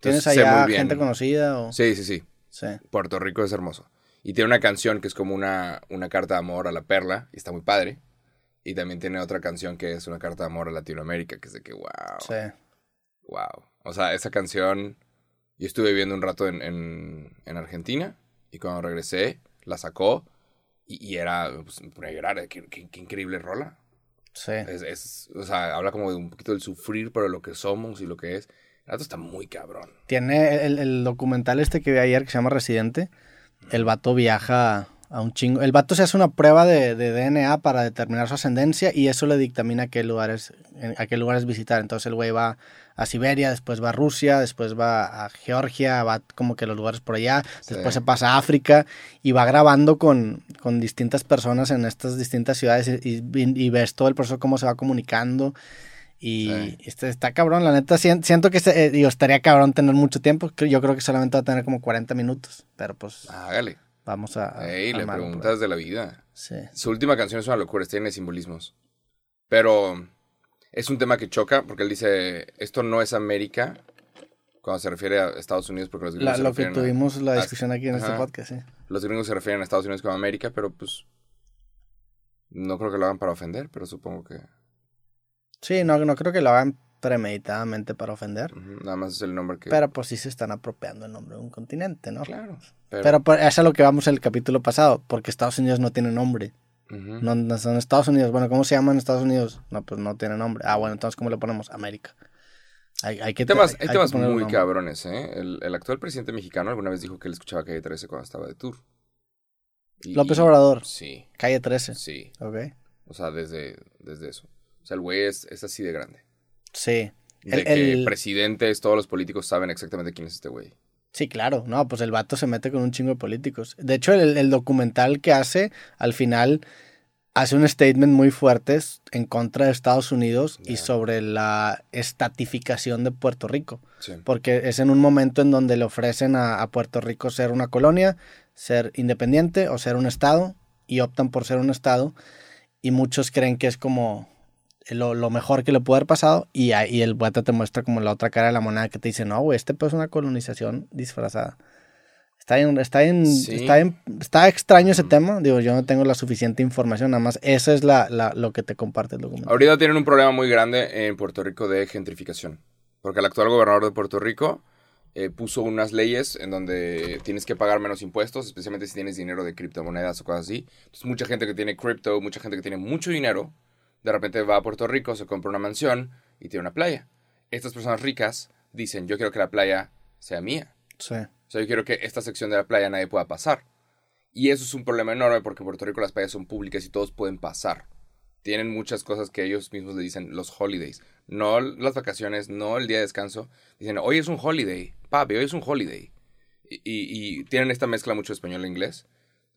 ¿Tienes muy allá bien. gente conocida o...? Sí, sí, sí. Sí. Puerto Rico es hermoso. Y tiene una canción que es como una, una carta de amor a la perla, y está muy padre. Y también tiene otra canción que es una carta de amor a Latinoamérica, que es de que, wow, Sí. wow. O sea, esa canción, yo estuve viviendo un rato en, en, en Argentina, y cuando regresé, la sacó, y, y era, pues, me ponía a llorar, qué, qué- qué increíble rola. Sí. Es, es, o sea, habla como de un poquito del sufrir, pero lo que somos y lo que es. El rato está muy cabrón. Tiene el, el documental este que vi ayer que se llama Residente. El vato viaja a un chingo. El vato se hace una prueba de, de DNA para determinar su ascendencia y eso le dictamina a qué lugares, a qué lugares visitar. Entonces el güey va a Siberia, después va a Rusia, después va a Georgia, va como que a los lugares por allá, Sí. después se pasa a África y va grabando con, con distintas personas en estas distintas ciudades y, y- y ves todo el proceso, cómo se va comunicando. Y Sí. este, está cabrón, la neta, sien- siento que se- eh, digo, estaría cabrón tener mucho tiempo. Yo creo que solamente va a tener como 40 minutos, pero pues Hágale. Vamos a... a- Ey, le por ahí. preguntas de la vida. Sí. Su última canción es una locura, tiene simbolismos. Pero es un tema que choca porque él dice, esto no es América cuando se refiere a Estados Unidos porque los gringos La- se lo que refieren a- tuvimos la a- discusión aquí en este Ajá. podcast, sí. Los gringos se refieren a Estados Unidos como América, pero pues no creo que lo hagan para ofender, pero supongo que Sí, no, no creo que lo hagan premeditadamente para ofender, nada más es el nombre que... pero pues sí se están apropiando el nombre de un continente, ¿no? claro. Pero, Pero eso es a lo que vamos el capítulo pasado, porque Estados Unidos no tiene nombre. No, no son Estados Unidos. Bueno, ¿cómo se llaman Estados Unidos? No, pues no tiene nombre. Ah, bueno, entonces ¿cómo le ponemos? América. Hay, hay que temas, hay- temas que muy cabrones, ¿eh? El, el actual presidente mexicano alguna vez dijo que él escuchaba Calle 13 cuando estaba de tour. Y- López Obrador, Sí, calle 13. sí. Ok. O sea, desde, desde eso. O sea, el güey es, es así de grande. Sí. De El- que el- presidentes, todos los políticos saben exactamente quién es este güey. Sí, claro. No, pues el vato se mete con un chingo de políticos. De hecho, el, el documental que hace, al final, hace un statement muy fuerte en contra de Estados Unidos y sobre la estatificación de Puerto Rico. Sí. Porque es en un momento en donde le ofrecen a, a Puerto Rico ser una colonia, ser independiente o ser un estado, y optan por ser un estado. Y muchos creen que es como lo, lo mejor que le puede haber pasado. Y ahí el vato te muestra como la otra cara de la moneda que te dice, no, güey, este pues es una colonización disfrazada. Está bien, está Sí. está bien- está extraño ese tema. Digo, yo no tengo la suficiente información, nada más eso es la, la- lo que te comparte el documento. Ahorita tienen un problema muy grande en Puerto Rico de gentrificación. Porque el actual gobernador de Puerto Rico eh, puso unas leyes en donde tienes que pagar menos impuestos, especialmente si tienes dinero de criptomonedas o cosas así. Entonces, mucha gente que tiene cripto, mucha gente que tiene mucho dinero, de repente va a Puerto Rico, se compra una mansión y tiene una playa. Estas personas ricas dicen, yo quiero que la playa sea mía. Sí. O sea, yo quiero que esta sección de la playa nadie pueda pasar. Y eso es un problema enorme porque en Puerto Rico las playas son públicas y todos pueden pasar. Tienen muchas cosas que ellos mismos le dicen los holidays. No las vacaciones, no el día de descanso. Dicen, hoy es un holiday. Papi, hoy es un holiday. Y, y- y tienen esta mezcla mucho español e inglés.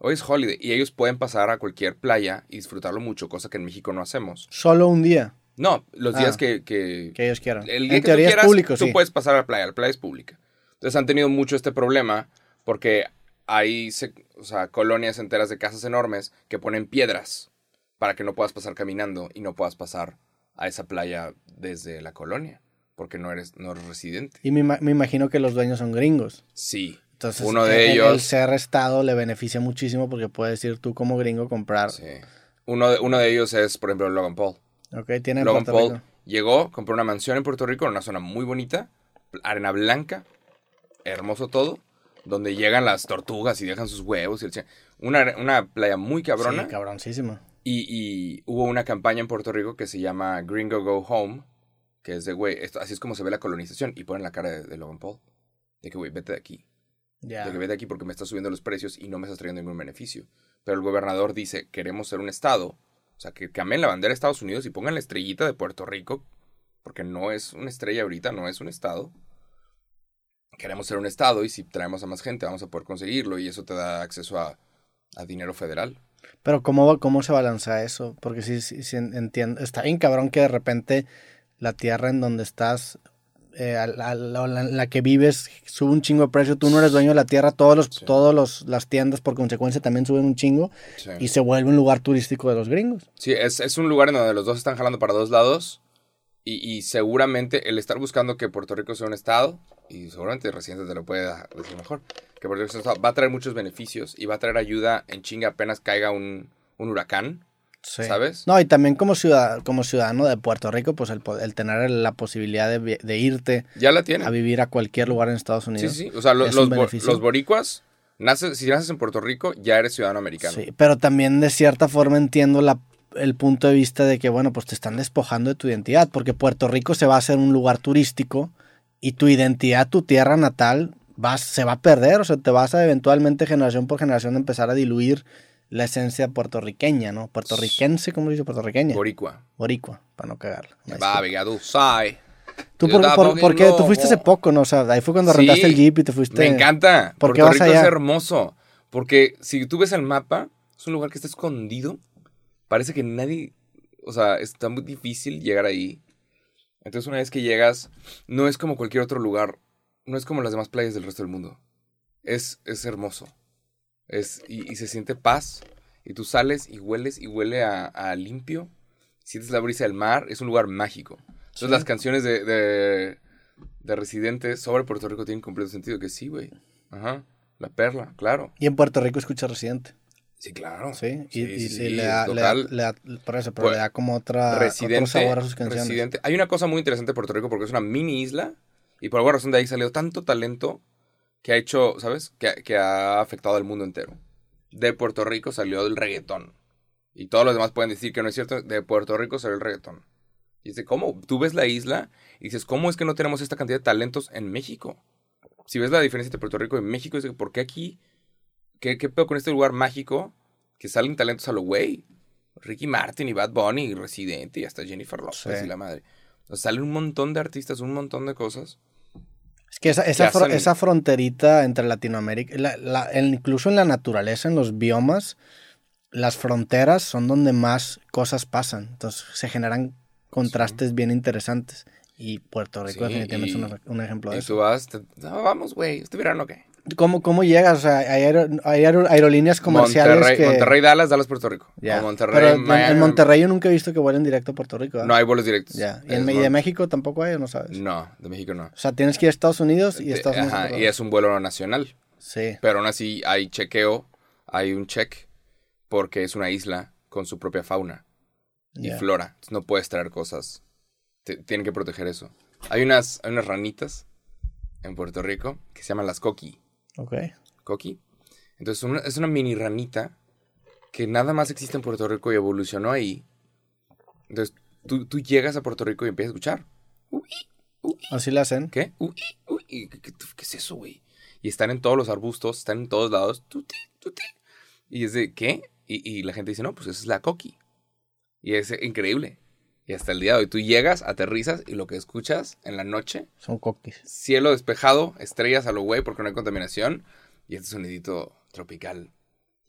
Hoy es holiday. Y ellos pueden pasar a cualquier playa y disfrutarlo mucho, cosa que en México no hacemos. Solo un día No, los días Ah. que, que, que ellos quieran. el día en que teoría tú quieras, es público, tú sí. puedes pasar a la playa, la playa es pública. Entonces han tenido mucho este problema porque hay se- o sea, colonias enteras de casas enormes que ponen piedras para que no puedas pasar caminando y no puedas pasar a esa playa desde la colonia porque no eres, no eres residente. Y me, me imagino que los dueños son gringos. Sí. Entonces, Uno de el- ellos- El ser estado le beneficia muchísimo porque puedes ir tú como gringo comprar. sí. Uno, de, uno de ellos es, por ejemplo, Logan Paul. Ok, tiene Logan Puerto Paul Rico. llegó, compró una mansión en Puerto Rico, en una zona muy bonita, arena blanca, hermoso todo, donde llegan las tortugas y dejan sus huevos. Y el una, una playa muy cabrona. Sí, cabroncísimo. y, y hubo una campaña en Puerto Rico que se llama Gringo Go Home, que es de, güey, así es como se ve la colonización. Y ponen la cara de, de Logan Paul. De que, güey, vete de aquí. Ya. De que vete aquí porque me estás subiendo los precios y no me estás trayendo ningún beneficio. Pero el gobernador dice, queremos ser un estado. O sea, que cambien la bandera de Estados Unidos y pongan la estrellita de Puerto Rico. Porque no es una estrella ahorita, no es un estado. Queremos ser un estado y si traemos a más gente vamos a poder conseguirlo y eso te da acceso a, a dinero federal. Pero ¿cómo, ¿cómo se balancea eso? Porque sí, sí, sí entiendo. Está bien cabrón que de repente la tierra en donde estás eh, a la, a la- a la- en la que vives sube un chingo de precio, tú no eres dueño de la tierra, todos los, Sí. todos los, las tiendas por consecuencia también suben un chingo Sí. y se vuelve un lugar turístico de los gringos. Sí, es, es un lugar en donde los dos están jalando para dos lados. Y, y seguramente el estar buscando que Puerto Rico sea un estado, y seguramente el residente te lo puede decir mejor, que Puerto Rico sea un estado, va a traer muchos beneficios y va a traer ayuda en chinga apenas caiga un, un huracán, Sí. ¿sabes? No, y también como, ciudad, como ciudadano de Puerto Rico, pues el, tener la posibilidad de, irte Ya la tiene. a vivir a cualquier lugar en Estados Sí, Unidos. sí. O sea, lo- los, bo- los boricuas, naces, si naces en Puerto Rico, ya eres ciudadano americano. Sí, pero también de cierta forma entiendo la, el punto de vista de que, bueno, pues te están despojando de tu identidad, porque Puerto Rico se va a hacer un lugar turístico y tu identidad, tu tierra natal, vas, se va a perder, o sea, te vas a eventualmente generación por generación empezar a diluir la esencia puertorriqueña, ¿no? Puertorriquense, ¿cómo dice puertorriqueña? Boricua. Boricua, para no cagarla. Va, sai. ¿Tú por, estaba por- por qué? Tú fuiste hace poco, ¿no? O sea, ahí fue cuando Sí, rentaste el jeep y te fuiste... Me encanta. ¿Por Puerto Rico allá? es hermoso. Porque si tú ves el mapa, es un lugar que está escondido. Parece que nadie. O sea, está muy difícil llegar ahí. Entonces, una vez que llegas, no es como cualquier otro lugar. No es como las demás playas del resto del mundo. Es, es hermoso. Es, y, y se siente paz. Y tú sales y hueles y huele a, a limpio. Sientes la brisa del mar. Es un lugar mágico. Entonces, Sí. las canciones de, de, de Residentes sobre Puerto Rico tienen completo sentido. Que sí, güey. Ajá. La perla, claro. Y en Puerto Rico escucha Residente. Sí, claro. Sí, y, Sí, y- le, da, le, da, total. le da- por eso, pero Pues, le da como otra, Residente, otro sabor a sus canciones. Residente. Hay una cosa muy interesante de Puerto Rico porque es una mini isla y por alguna razón de ahí salió tanto talento que ha hecho, ¿sabes? Que, que ha afectado al mundo entero. De Puerto Rico salió el reggaetón. Y todos los demás pueden decir que no es cierto. De Puerto Rico salió el reggaetón. Y dice, ¿cómo? Tú ves la isla y dices, ¿cómo es que no tenemos esta cantidad de talentos en México? Si ves la diferencia entre Puerto Rico y México, es que, ¿por qué aquí? ¿Qué, qué pedo con este lugar mágico que salen talentos a lo güey? Ricky Martin y Bad Bunny y Residente y hasta Jennifer Lopez Sí. y la madre. O sea, salen un montón de artistas, un montón de cosas. Es que esa, esa, que hacen- esa fronterita entre Latinoamérica, la- la- incluso en la naturaleza, en los biomas, las fronteras son donde más cosas pasan. Entonces se generan contrastes bien interesantes. Y Puerto Rico Sí, definitivamente y- es un, un ejemplo de Y eso. tú vas, te- no, vamos, güey, ¿este verano qué? ¿Cómo, ¿Cómo llegas? O sea, hay, aero- hay aero- aerolíneas comerciales Monterrey, que... Monterrey, Dallas, Dallas, Puerto Rico. Ya. O Monterrey, Pero en, Miami. en Monterrey yo nunca he visto que vuelen directo a Puerto Rico. ¿verdad? No hay vuelos directos. Ya. ¿Y, en, de México tampoco hay o no sabes? No, de México no. O sea, tienes que ir a Estados Unidos y De- Estados Unidos. ajá, y es un vuelo nacional. Sí. Pero aún así hay chequeo, hay un check, porque es una isla con su propia fauna y flora. Entonces no puedes traer cosas. Tienen que proteger eso. Hay unas, hay unas ranitas en Puerto Rico que se llaman las coqui. Ok. Coqui. Entonces una- es una mini ranita que nada más existe en Puerto Rico y evolucionó ahí. Entonces tú, tú llegas a Puerto Rico y empiezas a escuchar. Uy, uy, Así le hacen. ¿Qué? Uy, uy, ¿qué, qué- qué es eso, güey? Y están en todos los arbustos, están en todos lados. Tuti, tuti. Y es de, ¿qué? Y, y la gente dice, no, pues esa es la coqui. Y es increíble. Y hasta el día de hoy tú llegas, aterrizas y lo que escuchas en la noche, Son coquis. cielo despejado, estrellas a lo güey porque no hay contaminación. Y este sonidito tropical.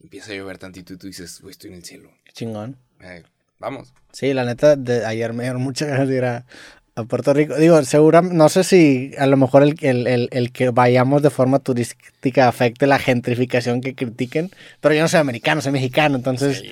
Empieza a llover tantito y tú dices, güey, estoy en el cielo. Qué chingón. Eh, vamos. Sí, la neta, de ayer me dieron muchas ganas de ir a, a Puerto Rico. Digo, seguramente, no sé si a lo mejor el, el, el, el que vayamos de forma turística afecte la gentrificación que critiquen, pero yo no soy americano, soy mexicano, entonces...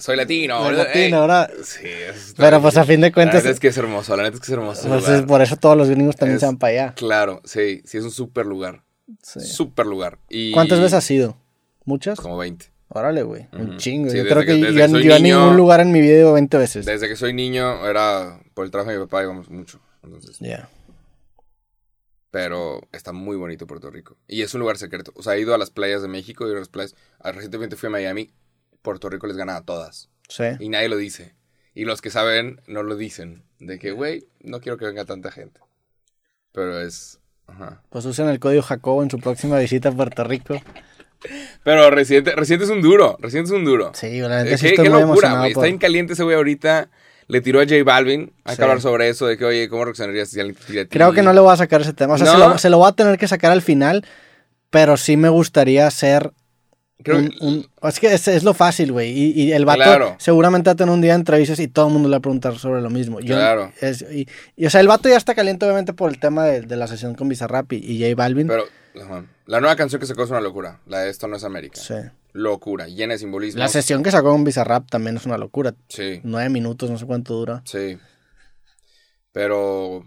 Soy latino. Soy latino. ¿verdad? Sí, está Pero pues a fin de La cuentas, neta es que es hermoso, la neta es que es hermoso. pues, lugar. es por eso todos los gringos también Es- se van para allá. Claro, sí, sí, es un súper lugar. Sí. Súper lugar. Y ¿Cuántas veces has ido? ¿Muchas? Como 20. Órale, güey. Un chingo. Sí, yo creo que, yo, que yo a ningún lugar en mi vida he ido 20 veces. Desde que soy niño era por el trabajo de mi papá íbamos mucho. Entonces, Ya. pero está muy bonito Puerto Rico. Y es un lugar secreto. O sea, he ido a las playas de México, he ido a las playas. Recientemente fui a Miami. Puerto Rico les gana a todas. Sí. Y nadie lo dice. Y los que saben no lo dicen. De que, güey, no quiero que venga tanta gente. Pero es... Ajá. Pues usen el código Jacobo en su próxima visita a Puerto Rico. Pero Residente, Residente es un duro. Residente es un duro. Sí, la neta Eh, sí qué, estoy qué muy locura, emocionado güey. por- Está bien caliente ese güey ahorita. Le tiró a J Balvin. Hay Sí. que hablar sobre eso, de que, oye, ¿cómo reaccionarías si alguien te tira a ti? Creo que no le voy a sacar ese tema. O sea, se, ¿No? lo, se lo voy a tener que sacar al final, pero sí me gustaría ser Creo un- que- un- es que es, es lo fácil, güey. Y, y el vato Claro. seguramente va a tener un día de entrevistas y todo el mundo le va a preguntar sobre lo mismo. Yo- Claro. es- y, y, o sea, el vato ya está caliente, obviamente, por el tema de, de la sesión con Bizarrap y, y J Balvin. Pero, la nueva canción que sacó es una locura. La de Esto no es América. Sí. Locura, llena de simbolismo. La sesión que sacó con Bizarrap también es una locura. Sí, Nueve minutos, no sé cuánto dura. sí. Pero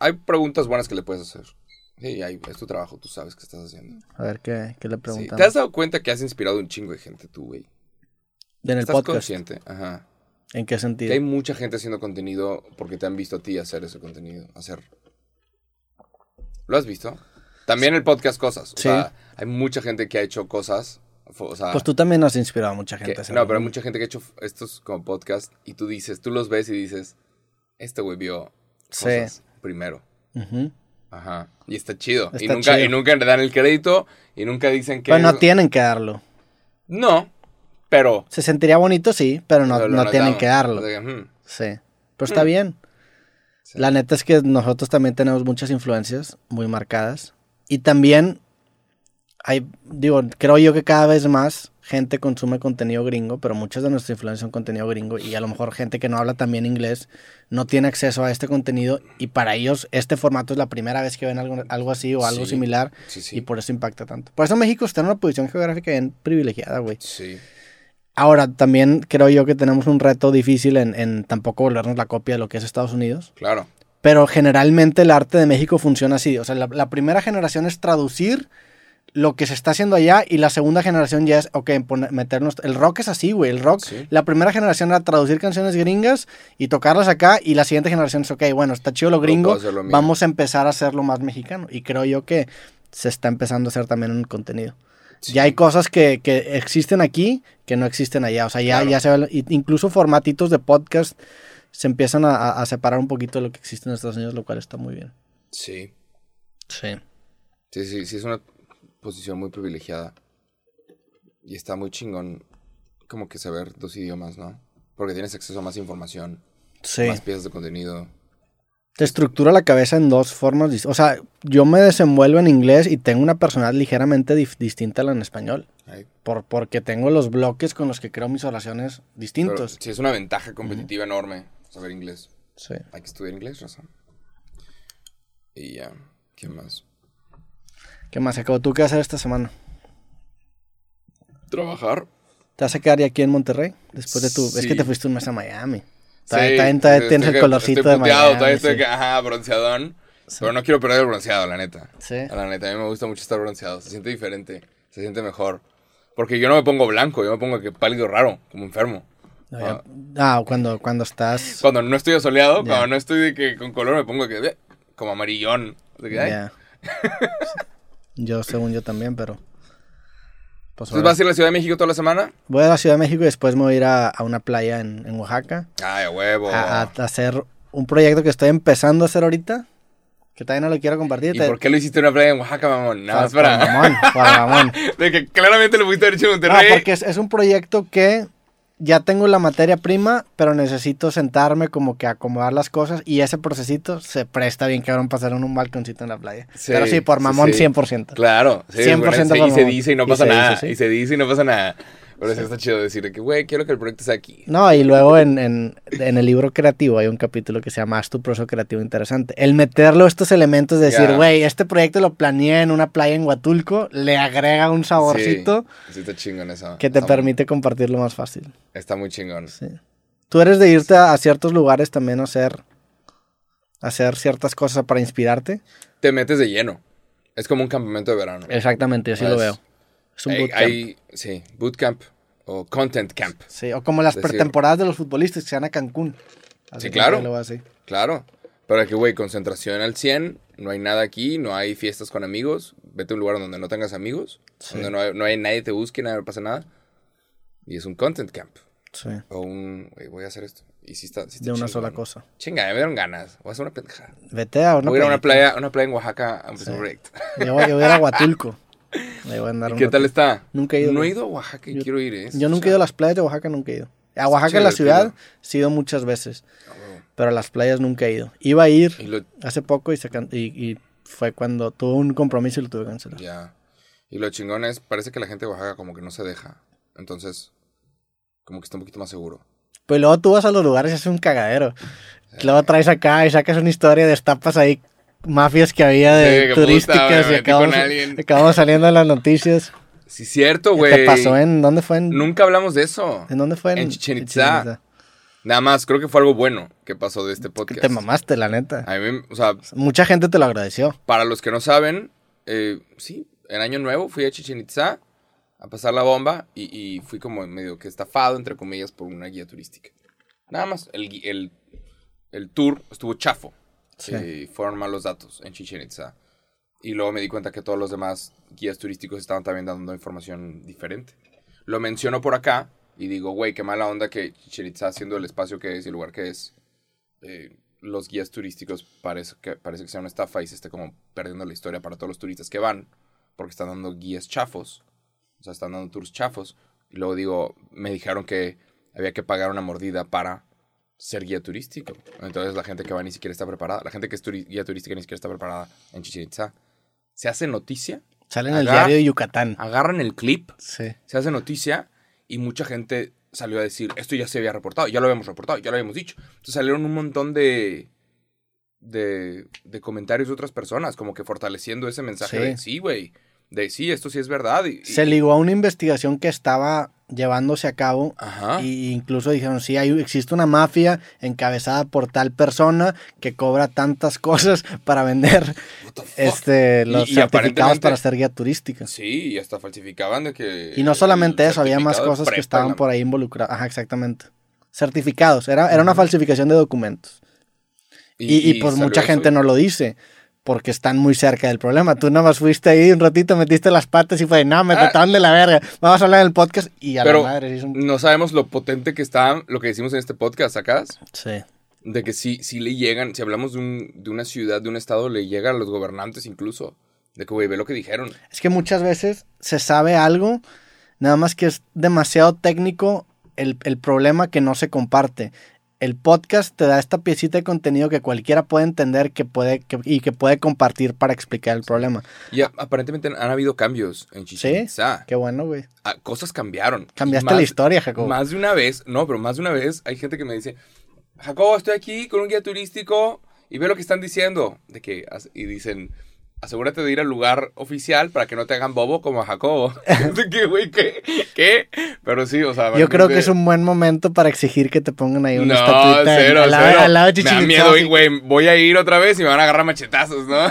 hay preguntas buenas que le puedes hacer. Sí, hay- es tu trabajo, tú sabes qué estás haciendo. A ver qué, qué le Sí. preguntan. ¿Te has dado cuenta que has inspirado un chingo de gente tú, güey? en el ¿Estás podcast. consciente? Ajá. ¿En qué Que sentido? hay mucha gente haciendo contenido porque te han visto a ti hacer ese contenido. Hacer. ¿Lo has visto? También el podcast cosas. O Sí. sea, hay mucha gente que ha hecho cosas. fo- O sea, Pues tú también has inspirado a mucha que- gente. no, pero hay mucha gente que ha hecho estos como podcast y tú dices, tú los ves y dices, este güey vio Sí. cosas primero. Ujú. Ajá. Y está chido. y nunca, chido. y nunca le dan el crédito y nunca dicen que. Pero no tienen que darlo. No, pero. Se sentiría bonito, sí, pero no, pero no tienen que darlo. Hmm, Sí. Pero está bien. sí. La neta es que nosotros también tenemos muchas influencias muy marcadas. Y también hay, digo, creo yo que cada vez más gente consume contenido gringo, pero muchas de nuestras influencias son contenido gringo y a lo mejor gente que no habla también inglés no tiene acceso a este contenido y para ellos este formato es la primera vez que ven algo, algo así o algo Sí. similar Sí, sí. y por eso impacta tanto. Por eso México está en una posición geográfica bien privilegiada, güey. Sí. Ahora, también creo yo que tenemos un reto difícil en, en tampoco volvernos la copia de lo que es Estados Unidos. Claro. Pero generalmente el arte de México funciona así. O sea, la, la primera generación es traducir lo que se está haciendo allá y la segunda generación ya es, ok, meternos... El rock es así, güey. El rock, Sí. la primera generación era traducir canciones gringas y tocarlas acá y la siguiente generación es, ok, bueno, está chido lo gringo, lo vamos a empezar a hacerlo más mexicano. Y creo yo que se está empezando a hacer también el contenido. Sí. Ya hay cosas que, que existen aquí que no existen allá. O sea, ya, Claro. ya se ve, incluso formatitos de podcast se empiezan a, a- a separar un poquito de lo que existe en Estados Unidos, lo cual está muy bien. Sí. Sí. Sí, sí, sí, es una posición muy privilegiada. Y está muy chingón como que saber dos idiomas, ¿no? Porque tienes acceso a más información, Sí. más piezas de contenido. Te estructura la cabeza en dos formas. O sea, yo me desenvuelvo en inglés y tengo una personalidad ligeramente distinta a la en español. Ay, Por, porque tengo los bloques con los que creo mis oraciones Pero distintos. sí, es una ventaja competitiva enorme saber inglés. Sí. Hay que estudiar inglés, razón. Y ya, ¿qué más? ¿Qué más? ¿Tú qué vas a hacer esta semana? Trabajar. ¿Te vas a quedar ya aquí en Monterrey? Después de tu... Es Sí. que te fuiste un mes a Miami. Sí, todavía estoy tienes el colorcito estoy de puteado, Miami. todavía estoy sí. que, ajá, bronceadón. Pero no quiero perder el bronceado, la neta. Sí. La neta, a mí me gusta mucho estar bronceado. Se siente diferente, se siente mejor. Porque yo no me pongo blanco, yo me pongo que pálido raro, como enfermo. No, ya- Ah, cuando, cuando estás... Cuando no estoy asoleado, cuando no estoy de que con color, me pongo que como amarillón. De que, ay. Yo, según yo también, pero... Pues Entonces, ¿vas a ir a la Ciudad de México toda la semana? Voy a la Ciudad de México y después me voy a ir a, a una playa en, en Oaxaca Ay, huevo. a, a hacer un proyecto que estoy empezando a hacer ahorita, que todavía no lo quiero compartir. ¿Y Te- por qué lo hiciste en una playa en Oaxaca, mamón? Nada más para... mamón, mamón. de que claramente lo pudiste haber hecho en No, Monterrey. porque es, es un proyecto que ya tengo la materia prima, pero necesito sentarme como que acomodar las cosas y ese procesito se presta bien cabrón para hacer un balconcito en la playa. Sí, pero sí, por sí, mamón sí. 100%. Claro, sí, 100% bueno, sí, por y se dice y no pasa nada. sí. Y se dice y no pasa nada. Pero sí está chido decir que, güey, quiero que el proyecto sea aquí. No, y luego en, en- en el libro creativo hay un capítulo que se llama Haz tu proceso creativo interesante. El meterlo estos elementos de decir, güey, este proyecto lo planeé en una playa en Huatulco, le agrega un saborcito Sí, sí está chingón eso. que te Está- permite compartirlo más fácil. Está muy chingón. Sí. Tú eres de irte a, a ciertos lugares también a hacer, a hacer ciertas cosas para inspirarte. Te metes de lleno. Es como un campamento de verano. Exactamente, yo sí lo veo. Es un Hay- bootcamp. hay- sí, bootcamp o content camp. Sí, o como las decir- pretemporadas de los futbolistas que se van a Cancún. Así Sí, claro. lo así. Claro. Para que, güey, concentración al 100. No hay nada aquí, no hay fiestas con amigos. Vete a un lugar donde no tengas amigos. Sí. Donde no hay, no hay nadie te busque, nadie pasa nada. Y es un content camp. Sí, O un, güey, voy a hacer esto. Y sí está, de una chingón. sola cosa. Chinga, me dieron ganas. Voy a hacer una pendejada. Vete a una voy a ir a una playa, una playa en Oaxaca a empezar un proyecto. Yo voy, yo voy a ir a Huatulco. Ahí voy a andar ¿Y un qué tal está? Nunca he ido, No he ido a Oaxaca y Yo- quiero ir, ¿eh? Yo nunca he ido a las playas de Oaxaca, nunca he ido. A Oaxaca, chido la ciudad, sí he ido muchas veces. Ah. Pero a las playas nunca he ido. Iba a ir lo, hace poco y, se can- y, y fue cuando tuve un compromiso y lo tuve que cancelar. ya. Y lo chingón es, parece que la gente de Oaxaca como que no se deja. Entonces, como que está un poquito más seguro. Pues luego tú vas a los lugares y haces un cagadero. Luego traes acá y sacas una historia, destapas ahí mafias que había de Sí, que puta, turísticas y acabamos, saliendo en las noticias. Sí, cierto, ¿Qué güey. te pasó en dónde fue en, Nunca hablamos de eso. en dónde fue en Chichén Itzá. Nada más, creo que fue algo bueno que pasó de este Que podcast. te mamaste, la neta. A mí, me- o sea, Mucha gente te lo agradeció. para los que no saben, eh, sí, en Año Nuevo fui a Chichen Itza a pasar la bomba y, y fui como medio que estafado, entre comillas, por una guía turística. Nada más, el, el, el tour estuvo chafo. Sí. Eh, fueron malos datos en Chichen Itza. Y luego me di cuenta que todos los demás guías turísticos estaban también dando información diferente. Lo menciono por acá y digo, güey, qué mala onda que Chichen Itza, siendo el espacio que es y el lugar que es, eh, los guías turísticos parece que, parece que sea una estafa y se esté como perdiendo la historia para todos los turistas que van, porque están dando guías chafos, o sea, están dando tours chafos. Y luego digo, me dijeron que había que pagar una mordida para ser guía turístico. Entonces la gente que va ni siquiera está preparada, la gente que es turi- guía turística ni siquiera está preparada en Chichen Itza. Se hace noticia, Sale en el diario de Yucatán. agarran el clip Sí. se hace noticia y mucha gente salió a decir, esto ya se había reportado, ya lo habíamos reportado, ya lo habíamos dicho. Entonces salieron un montón de, de, de comentarios de otras personas, como que fortaleciendo ese mensaje Sí. de, sí, güey, de sí, esto sí es verdad. Y, y- Se ligó a una investigación que estaba llevándose a cabo Ajá. y incluso dijeron, sí, hay, existe una mafia encabezada por tal persona que cobra tantas cosas para vender este, los y certificados para ser guía turística. Sí, y hasta falsificaban de que... Y no solamente eso, había más cosas que estaban por ahí involucradas. Ajá, exactamente. Certificados, era, era una falsificación de documentos. Y, y, pues mucha gente no lo dice. Porque están muy cerca del problema. Tú nada más fuiste ahí un ratito, metiste las patas y fue, no, me Ah. trataron de la verga. Vamos a hablar en el podcast y a Pero la madre. un- no sabemos lo potente que está lo que decimos en este podcast, ¿sacas? Sí. De que sí, sí le llegan, si hablamos de, un, de una ciudad, de un estado, le llega a los gobernantes incluso. De que, güey, ve lo que dijeron. Es que muchas veces se sabe algo, nada más que es demasiado técnico el, el problema que no se comparte. El podcast te da esta piecita de contenido que cualquiera puede entender que puede, que- y que puede compartir para explicar el problema. Y a- aparentemente han habido cambios en Chichen ¿Sí? Itza. Qué bueno, güey. Ah, cosas cambiaron. Cambiaste Más- la historia, Jacobo. Más de una vez, no, pero más de una vez hay gente que me dice, Jacobo, estoy aquí con un guía turístico y ve lo que están diciendo. De que, y dicen, asegúrate de ir al lugar oficial para que no te hagan bobo como a Jacobo. que, güey, ¿qué? ¿Qué? Pero sí, o sea... Yo creo que es un buen momento para exigir que te pongan ahí una No, estatuita cero, al, lado, cero. al lado de Me da miedo, güey, voy a ir otra vez y me van a agarrar machetazos, ¿no?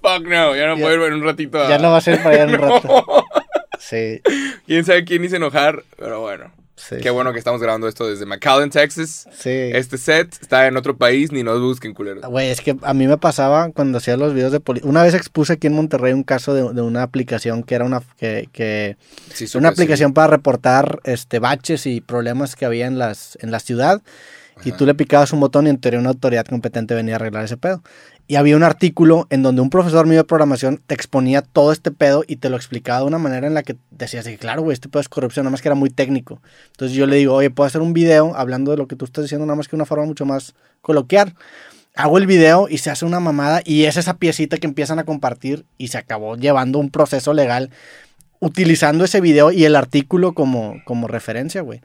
Fuck no, ya no Ya- puedo ir en un ratito. a- Ya no va a ser para allá en un rato. Sí, Quién sabe quién hizo enojar, pero bueno. Sí. Qué bueno que estamos grabando esto desde McAllen, Texas. Sí. Este set está en otro país, ni nos busquen, culeros. Güey, es que a mí me pasaba cuando hacía los videos de policía. Una vez expuse aquí en Monterrey un caso de, de una aplicación que era una que, que Sí, una sí. aplicación para reportar este baches y problemas que había en las en la ciudad y Ajá. tú le picabas un botón y en teoría una autoridad competente venía a arreglar ese pedo. Y había un artículo en donde un profesor mío de programación te exponía todo este pedo y te lo explicaba de una manera en la que decías, de que, claro, güey, este pedo es corrupción, nada más que era muy técnico. Entonces yo le digo, oye, puedo hacer un video hablando de lo que tú estás diciendo, nada más que una forma mucho más coloquial. Hago el video y se hace una mamada y es esa piecita que empiezan a compartir y se acabó llevando un proceso legal utilizando ese video y el artículo como, como referencia, güey.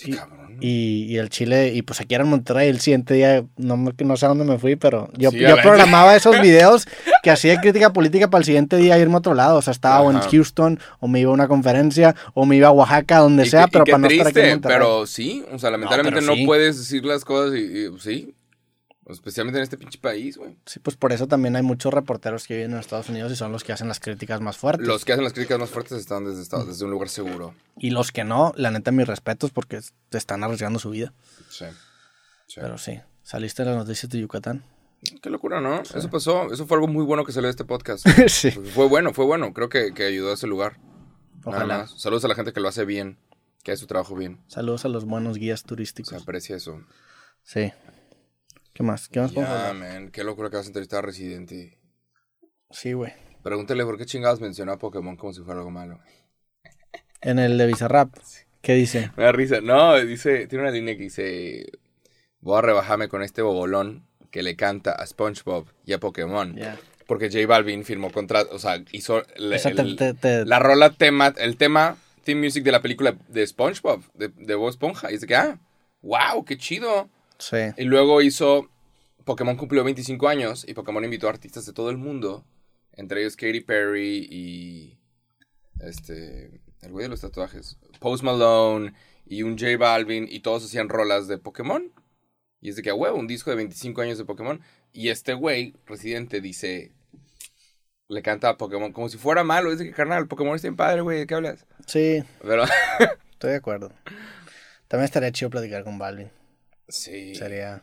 Sí. Y, y el Chile, y pues aquí era en Monterrey, el siguiente día, no, no sé a dónde me fui, pero yo, Sí, programaba esos videos que hacía crítica política para el siguiente día irme a otro lado. O sea, estaba o en Ajá. Houston, o me iba a una conferencia, o me iba a Oaxaca, donde Y sea, pero para no estar aquí en triste, Monterrey. pero sí, o sea, lamentablemente no, sí. puedes decir las cosas y, y- sí, especialmente en este pinche país, güey. Sí, pues por eso también hay muchos reporteros que viven en Estados Unidos y son los que hacen las críticas más fuertes. Los que hacen las críticas más fuertes están desde, esta- desde un lugar seguro. Y los que no, la neta, mis respetos porque te están arriesgando su vida. Sí. sí. Pero sí, saliste en las noticias de Yucatán. Qué locura, ¿no? Eso pasó, eso fue algo muy bueno que salió de este podcast. sí. Fue bueno, fue bueno. Creo que, que ayudó a ese lugar. Ojalá. Saludos a la gente que lo hace bien, que hace su trabajo bien. Saludos a los buenos guías Se turísticos. aprecia eso. Sí. ¿Qué más? ¿Qué más podemos hablar? man. Qué locura que vas a entrevistar a Residente. Sí, güey. Pregúntale por qué chingados mencionó a Pokémon como si fuera algo malo. En el de Bizarrap. ¿Qué dice? Me da risa. No, dice, tiene una línea que dice, voy a rebajarme con este bobolón que le canta a SpongeBob y a Pokémon. Porque J Balvin firmó contrato, o sea, hizo le- O sea, te- el- te- te- la rola tema, el tema, theme music de la película de SpongeBob, de, de Bob Esponja. Y de que, ah, wow, qué chido. Sí. Y luego hizo, Pokémon cumplió 25 años y Pokémon invitó a artistas de todo el mundo, entre ellos Katy Perry y, este, el güey de los tatuajes, Post Malone y un J Balvin y todos hacían rolas de Pokémon. Y es de que, a huevo, un disco de 25 años de Pokémon. Y este güey, residente, dice, le canta a Pokémon como si fuera malo. Es de que, carnal, Pokémon está bien padre, güey, ¿de qué hablas? Sí, Pero, estoy de acuerdo. También estaría chido platicar con Balvin. Sí. Sería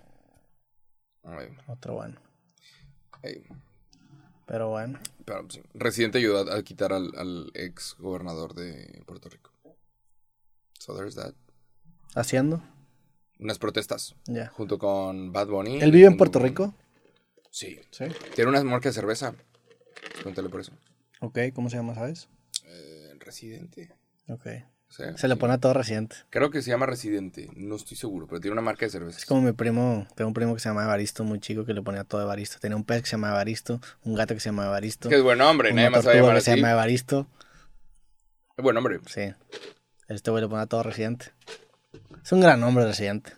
Ay, otro bueno. ay. Pero bueno. Pero, sí, Residente ayudó a, quitar al, al ex gobernador de Puerto Rico. So there's that. ¿Haciendo? Unas protestas. Ya. Junto con Bad Bunny. ¿Él vive en Puerto con- Rico? Sí. Sí. Tiene una marca de cerveza. Cuéntale por eso. Ok, ¿cómo se llama, sabes? Eh, Residente. Ok. Se le pone a todo reciente. Creo que se llama Residente. No estoy seguro, pero tiene una marca de cerveza. Es como mi primo, tengo un primo que se llama Evaristo, muy chico, que le ponía todo Evaristo. Tenía un pez que se llama Evaristo, un gato que se llama Evaristo, Es que es buen hombre. Nadie una más a que así. se llama Evaristo. Es buen hombre. Sí. Este güey le pone a todo residente. Es un gran nombre residente.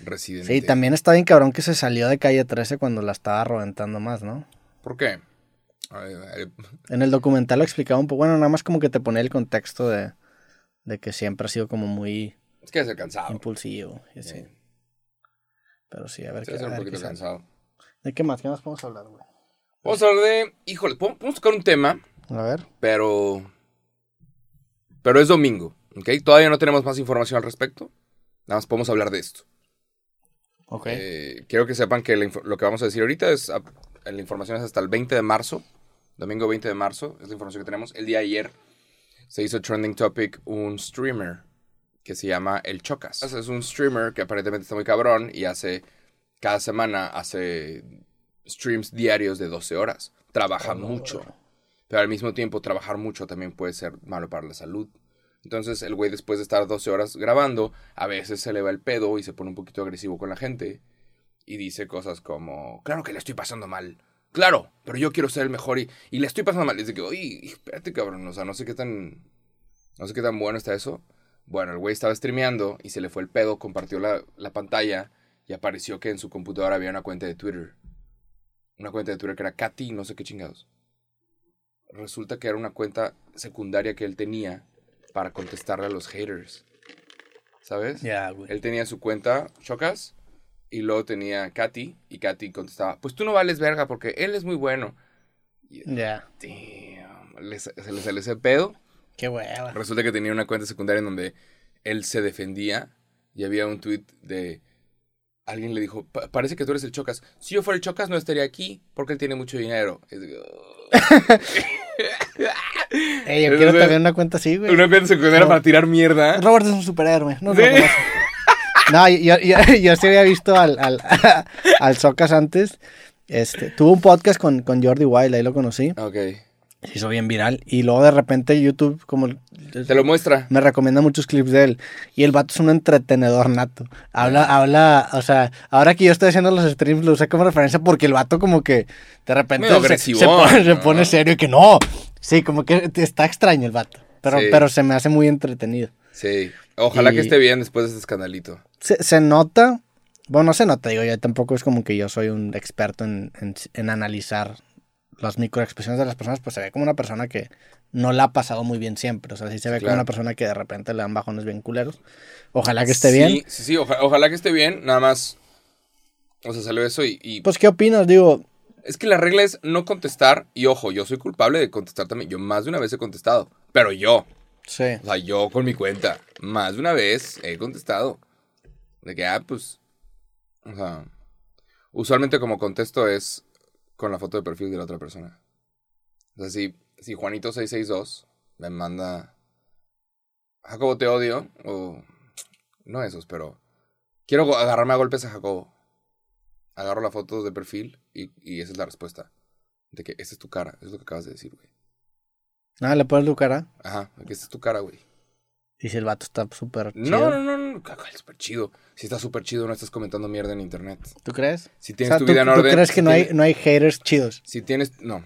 Residente. Sí, también está bien cabrón que se salió de calle 13 cuando la estaba reventando más, ¿no? ¿Por qué? Ay, ay, En el documental lo explicaba un poco, bueno, nada más como que te ponía el contexto de, de que siempre ha sido como muy Es que es cansado. impulsivo y así. Sí. Pero sí, a ver Sí, qué, es un qué poquito cansado. ¿De qué más? ¿Qué más podemos hablar, güey? Vamos a hablar de. Híjole, podemos tocar un tema, A ver. pero. Pero es domingo, ¿ok? Todavía no tenemos más información al respecto. Nada más podemos hablar de esto. Ok. Eh, quiero que sepan que lo que vamos a decir ahorita es. la información es hasta el 20 de marzo. Domingo 20 de marzo es la información que tenemos. El día de ayer se hizo trending topic un streamer que se llama El Chocas. Es un streamer que aparentemente está muy cabrón y hace. Cada semana hace streams diarios de 12 horas. Trabaja mucho. Pero al mismo tiempo, trabajar mucho también puede ser malo para la salud. Entonces, el güey, después de estar 12 horas grabando, a veces se le va el pedo y se pone un poquito agresivo con la gente. Y dice cosas como: Claro que le estoy pasando mal. Claro, pero yo quiero ser el mejor y, y le estoy pasando mal. Y dice que, oye, espérate, cabrón. O sea, no sé qué tan. No sé qué tan bueno está eso. Bueno, el güey estaba streameando y se le fue el pedo, compartió la, la pantalla y apareció que en su computadora había una cuenta de Twitter. Una cuenta de Twitter que era Katy, no sé qué chingados. Resulta que era una cuenta secundaria que él tenía para contestarle a los haters. ¿Sabes? Ya, güey. Él tenía su cuenta, Chocas, y luego tenía Katy, y Katy contestaba, pues tú no vales verga porque él es muy bueno. Ya. le- se le salió ese pedo. Qué hueva. Resulta que tenía una cuenta secundaria en donde él se defendía y había un tweet de... Alguien le dijo, "Pa- parece que tú eres el Chocas. Si yo fuera el Chocas no estaría aquí porque él tiene mucho dinero. Es de- Ey, yo quiero también una cuenta así, güey. Una cuenta secundaria para tirar mierda. Robert es un superhéroe. No, Sí. no, no. Yo, yo, yo sí había visto al, al, al Socas antes. Este, tuvo un podcast con, con Jordi Wild, ahí lo conocí. Ok. Se hizo bien viral. Y luego de repente YouTube, como Te lo muestra. me recomienda muchos clips de él. Y el vato es un entretenedor nato. Habla, habla, o sea, ahora que yo estoy haciendo los streams lo usé como referencia porque el vato como que de repente se, se pone, se ¿no? pone serio y que no. Sí, como que está extraño el vato. Pero, Sí. pero se me hace muy entretenido. Sí. Ojalá Y- que esté bien después de este escandalito. Se, se nota, bueno, no se nota, digo, yo tampoco es como que yo soy un experto en, en, en analizar las microexpresiones de las personas, pues se ve como una persona que no la ha pasado muy bien siempre. O sea, sí se ve como una persona que de repente le dan bajones bien culeros. Ojalá que esté Sí, bien. Sí, sí, oja- ojalá que esté bien. Nada más. O sea, salió eso y, y Pues, ¿qué opinas? Digo, Es que la regla es no contestar. Y ojo, yo soy culpable de contestar también. Yo más de una vez he contestado. Pero yo. sí. O sea, yo con mi cuenta. Más de una vez he contestado. De que, ah, pues. O sea. Usualmente como contesto es con la foto de perfil de la otra persona. O sea, si, si Juanito662 me manda. Jacobo, te odio. O. No esos, pero. Quiero agarrarme a golpes a Jacobo. Agarro la foto de perfil y, y esa es la respuesta. De que esa es tu cara. Es lo que acabas de decir, güey. Nada, le pones tu cara. Ajá, que esa es tu cara, güey. Y si el vato está súper chido. No, no, no, no. Súper chido. Si está súper chido, no estás comentando mierda en internet. ¿Tú crees? Si O tienes sea, tu ¿tú, vida en tú orden. crees que si no hay, no hay haters chidos? Si tienes. No.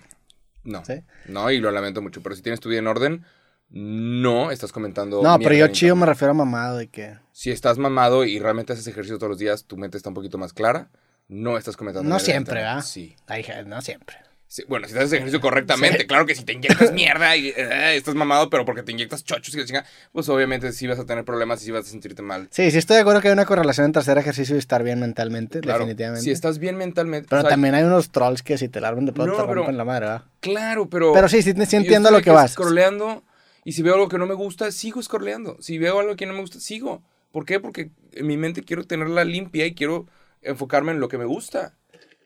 No. ¿Sí? No, y lo lamento mucho. Pero si tienes tu vida en orden, no estás comentando. No, pero yo chido me refiero a mamado de que... Si estás mamado y realmente haces ejercicio todos los días, tu mente está un poquito más clara. No estás comentando. No siempre. ¿verdad? Sí. Ay, no siempre. Sí, Bueno, si haces ejercicio correctamente, Sí. claro que si te inyectas mierda y eh, estás mamado, pero porque te inyectas chochos y chinga, pues obviamente sí vas a tener problemas y sí vas a sentirte mal. Sí, sí estoy de acuerdo que hay una correlación entre hacer ejercicio y estar bien mentalmente, Claro, definitivamente. si estás bien mentalmente. Pero o sea, también hay unos trolls que si te largan de pronto No, te rompen pero- la madre, ¿verdad? Claro, pero. Pero sí, sí, sí entiendo lo que vas. scrolleando y si veo algo que no me gusta, sigo scrolleando. Si veo algo que no me gusta, sigo. ¿Por qué? Porque en mi mente quiero tenerla limpia y quiero enfocarme en lo que me gusta.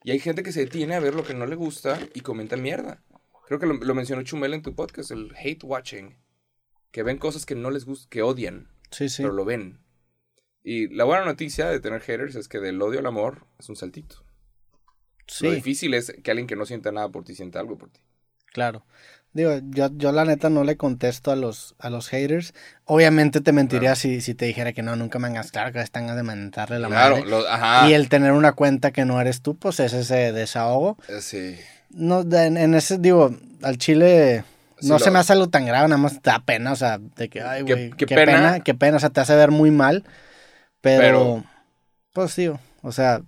Y hay gente que se detiene a ver lo que no le gusta y comenta mierda. Creo que lo, lo mencionó Chumel en tu podcast, el hate watching. Que ven cosas que no les gusta, que odian, Sí, sí. pero lo ven. Y la buena noticia de tener haters es que del odio al amor es un saltito. Lo difícil es que alguien que no sienta nada por ti sienta algo por ti. claro. Digo, yo, yo la neta no le contesto a los, a los haters. Obviamente te mentiría si, si te dijera que no, nunca me hagas claro que están de mentarle la Claro, madre. ajá. Y el tener una cuenta que no eres tú, pues es ese desahogo. Eh, Sí. No, en, en ese, digo, al chile Sí, no lo- se me hace algo tan grave, nada más te da pena, o sea, de que, ay, Qué- güey, qué qué, pena. pena. qué pena, o sea, te hace ver muy mal, pero, Pero- pues digo, o sea,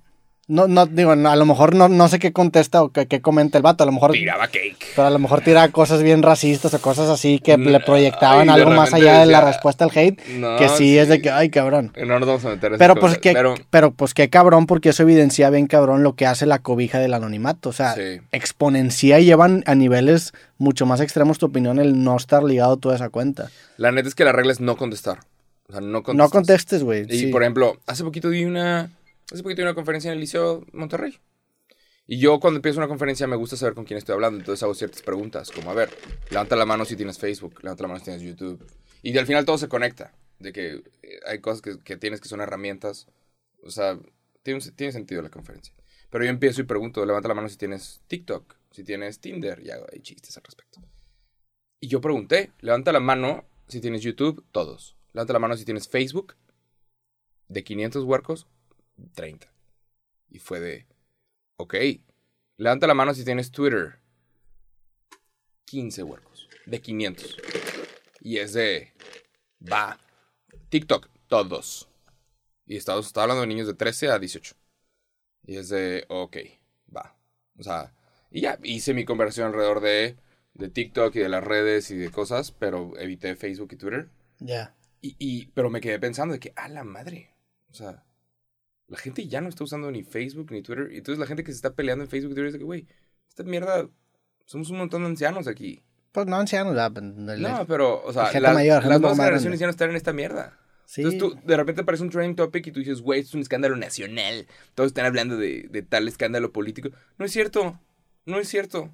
no, no, digo, no, a lo mejor no, no sé qué contesta o qué, qué comenta el vato, a lo mejor, Tiraba cake. pero a lo mejor tira cosas bien racistas o cosas así que le proyectaban ay, algo más allá de la respuesta al hate, que sí, es de que, ay, cabrón. No nos vamos a meter Pero pues, qué, Pero, pero pues qué cabrón, porque eso evidencia bien cabrón lo que hace la cobija del anonimato. O sea, Sí. exponencia y llevan a niveles mucho más extremos tu opinión el no estar ligado a toda esa cuenta. la neta es que la regla es no contestar. O sea, no contestas. No contestes, güey. Y sí. por ejemplo, hace poquito di una. Hace poquito una conferencia en el Liceo Monterrey. Y yo cuando empiezo una conferencia me gusta saber con quién estoy hablando. Entonces hago ciertas preguntas. Como, a ver, levanta la mano si tienes Facebook. Levanta la mano si tienes YouTube. Y al final todo se conecta. De que eh, hay cosas que, que tienes que son herramientas. O sea, tiene, tiene sentido la conferencia. Pero yo empiezo y pregunto, levanta la mano si tienes TikTok. Si tienes Tinder. Y hago ahí chistes al respecto. Y yo pregunté, levanta la mano si tienes YouTube. Todos. Levanta la mano si tienes Facebook. De 500 huercos, 30. Y fue de, ok, levanta la mano si tienes Twitter. 15 huercos, de 500. Y es de, va, TikTok, todos. Y estaba, estaba hablando de niños de 13 a 18. Y es de, ok, va. O sea, y ya, hice mi conversación alrededor de, de TikTok y de las redes y de cosas, pero evité Facebook y Twitter. Ya. Y, y- pero me quedé pensando de que, a la madre. O sea, la gente ya no está usando ni Facebook ni Twitter. Y entonces la gente que se está peleando en Facebook y Twitter es de que, güey, esta mierda, somos un montón de ancianos aquí. Pues no ancianos, el- No, pero, o sea, gente las, mayor, nuevas generaciones ya no están en esta mierda. sí. Entonces tú, de repente aparece un trending topic y tú dices, güey, es un escándalo nacional. Todos están hablando de, de tal escándalo político. No es cierto. No es cierto.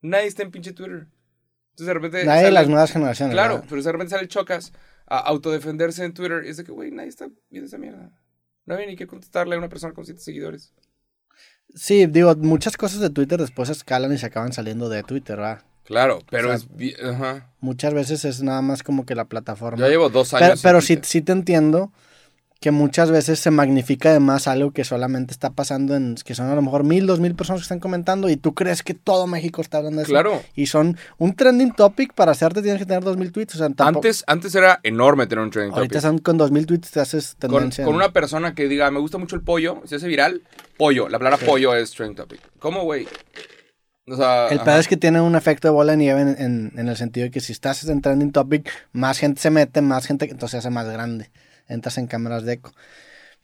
Nadie está en pinche Twitter. Entonces de repente. Nadie de las nuevas generaciones. Claro, ¿verdad? pero de repente sale Chocas a autodefenderse en Twitter. Y es de que, güey, nadie está viendo esa mierda. No había ni que contestarle a una persona con siete seguidores. Sí, digo, muchas cosas de Twitter después escalan y se acaban saliendo de Twitter, ¿verdad? Claro, pero O sea, es. Ajá. Muchas veces es nada más como que la plataforma. Yo llevo dos Pero, años. en pero sí, sí te entiendo que muchas veces se magnifica de más algo que solamente está pasando en que son a lo mejor mil, dos mil personas que están comentando y tú crees que todo México está hablando de eso. Claro. Y son un trending topic para hacerte tienes que tener dos mil tweets. O sea, tampoco- Antes, antes era enorme tener un trending ahorita topic. son con dos mil tweets te haces Con, tendencia. con una persona que diga, me gusta mucho el pollo, se hace viral, pollo. La palabra pollo es trending topic. ¿Cómo, güey? O sea. El pedo es que tiene un efecto de bola de nieve en, en- en el sentido de que si estás en trending topic, más gente se mete, más gente, entonces se hace más grande. Entras en cámaras de eco.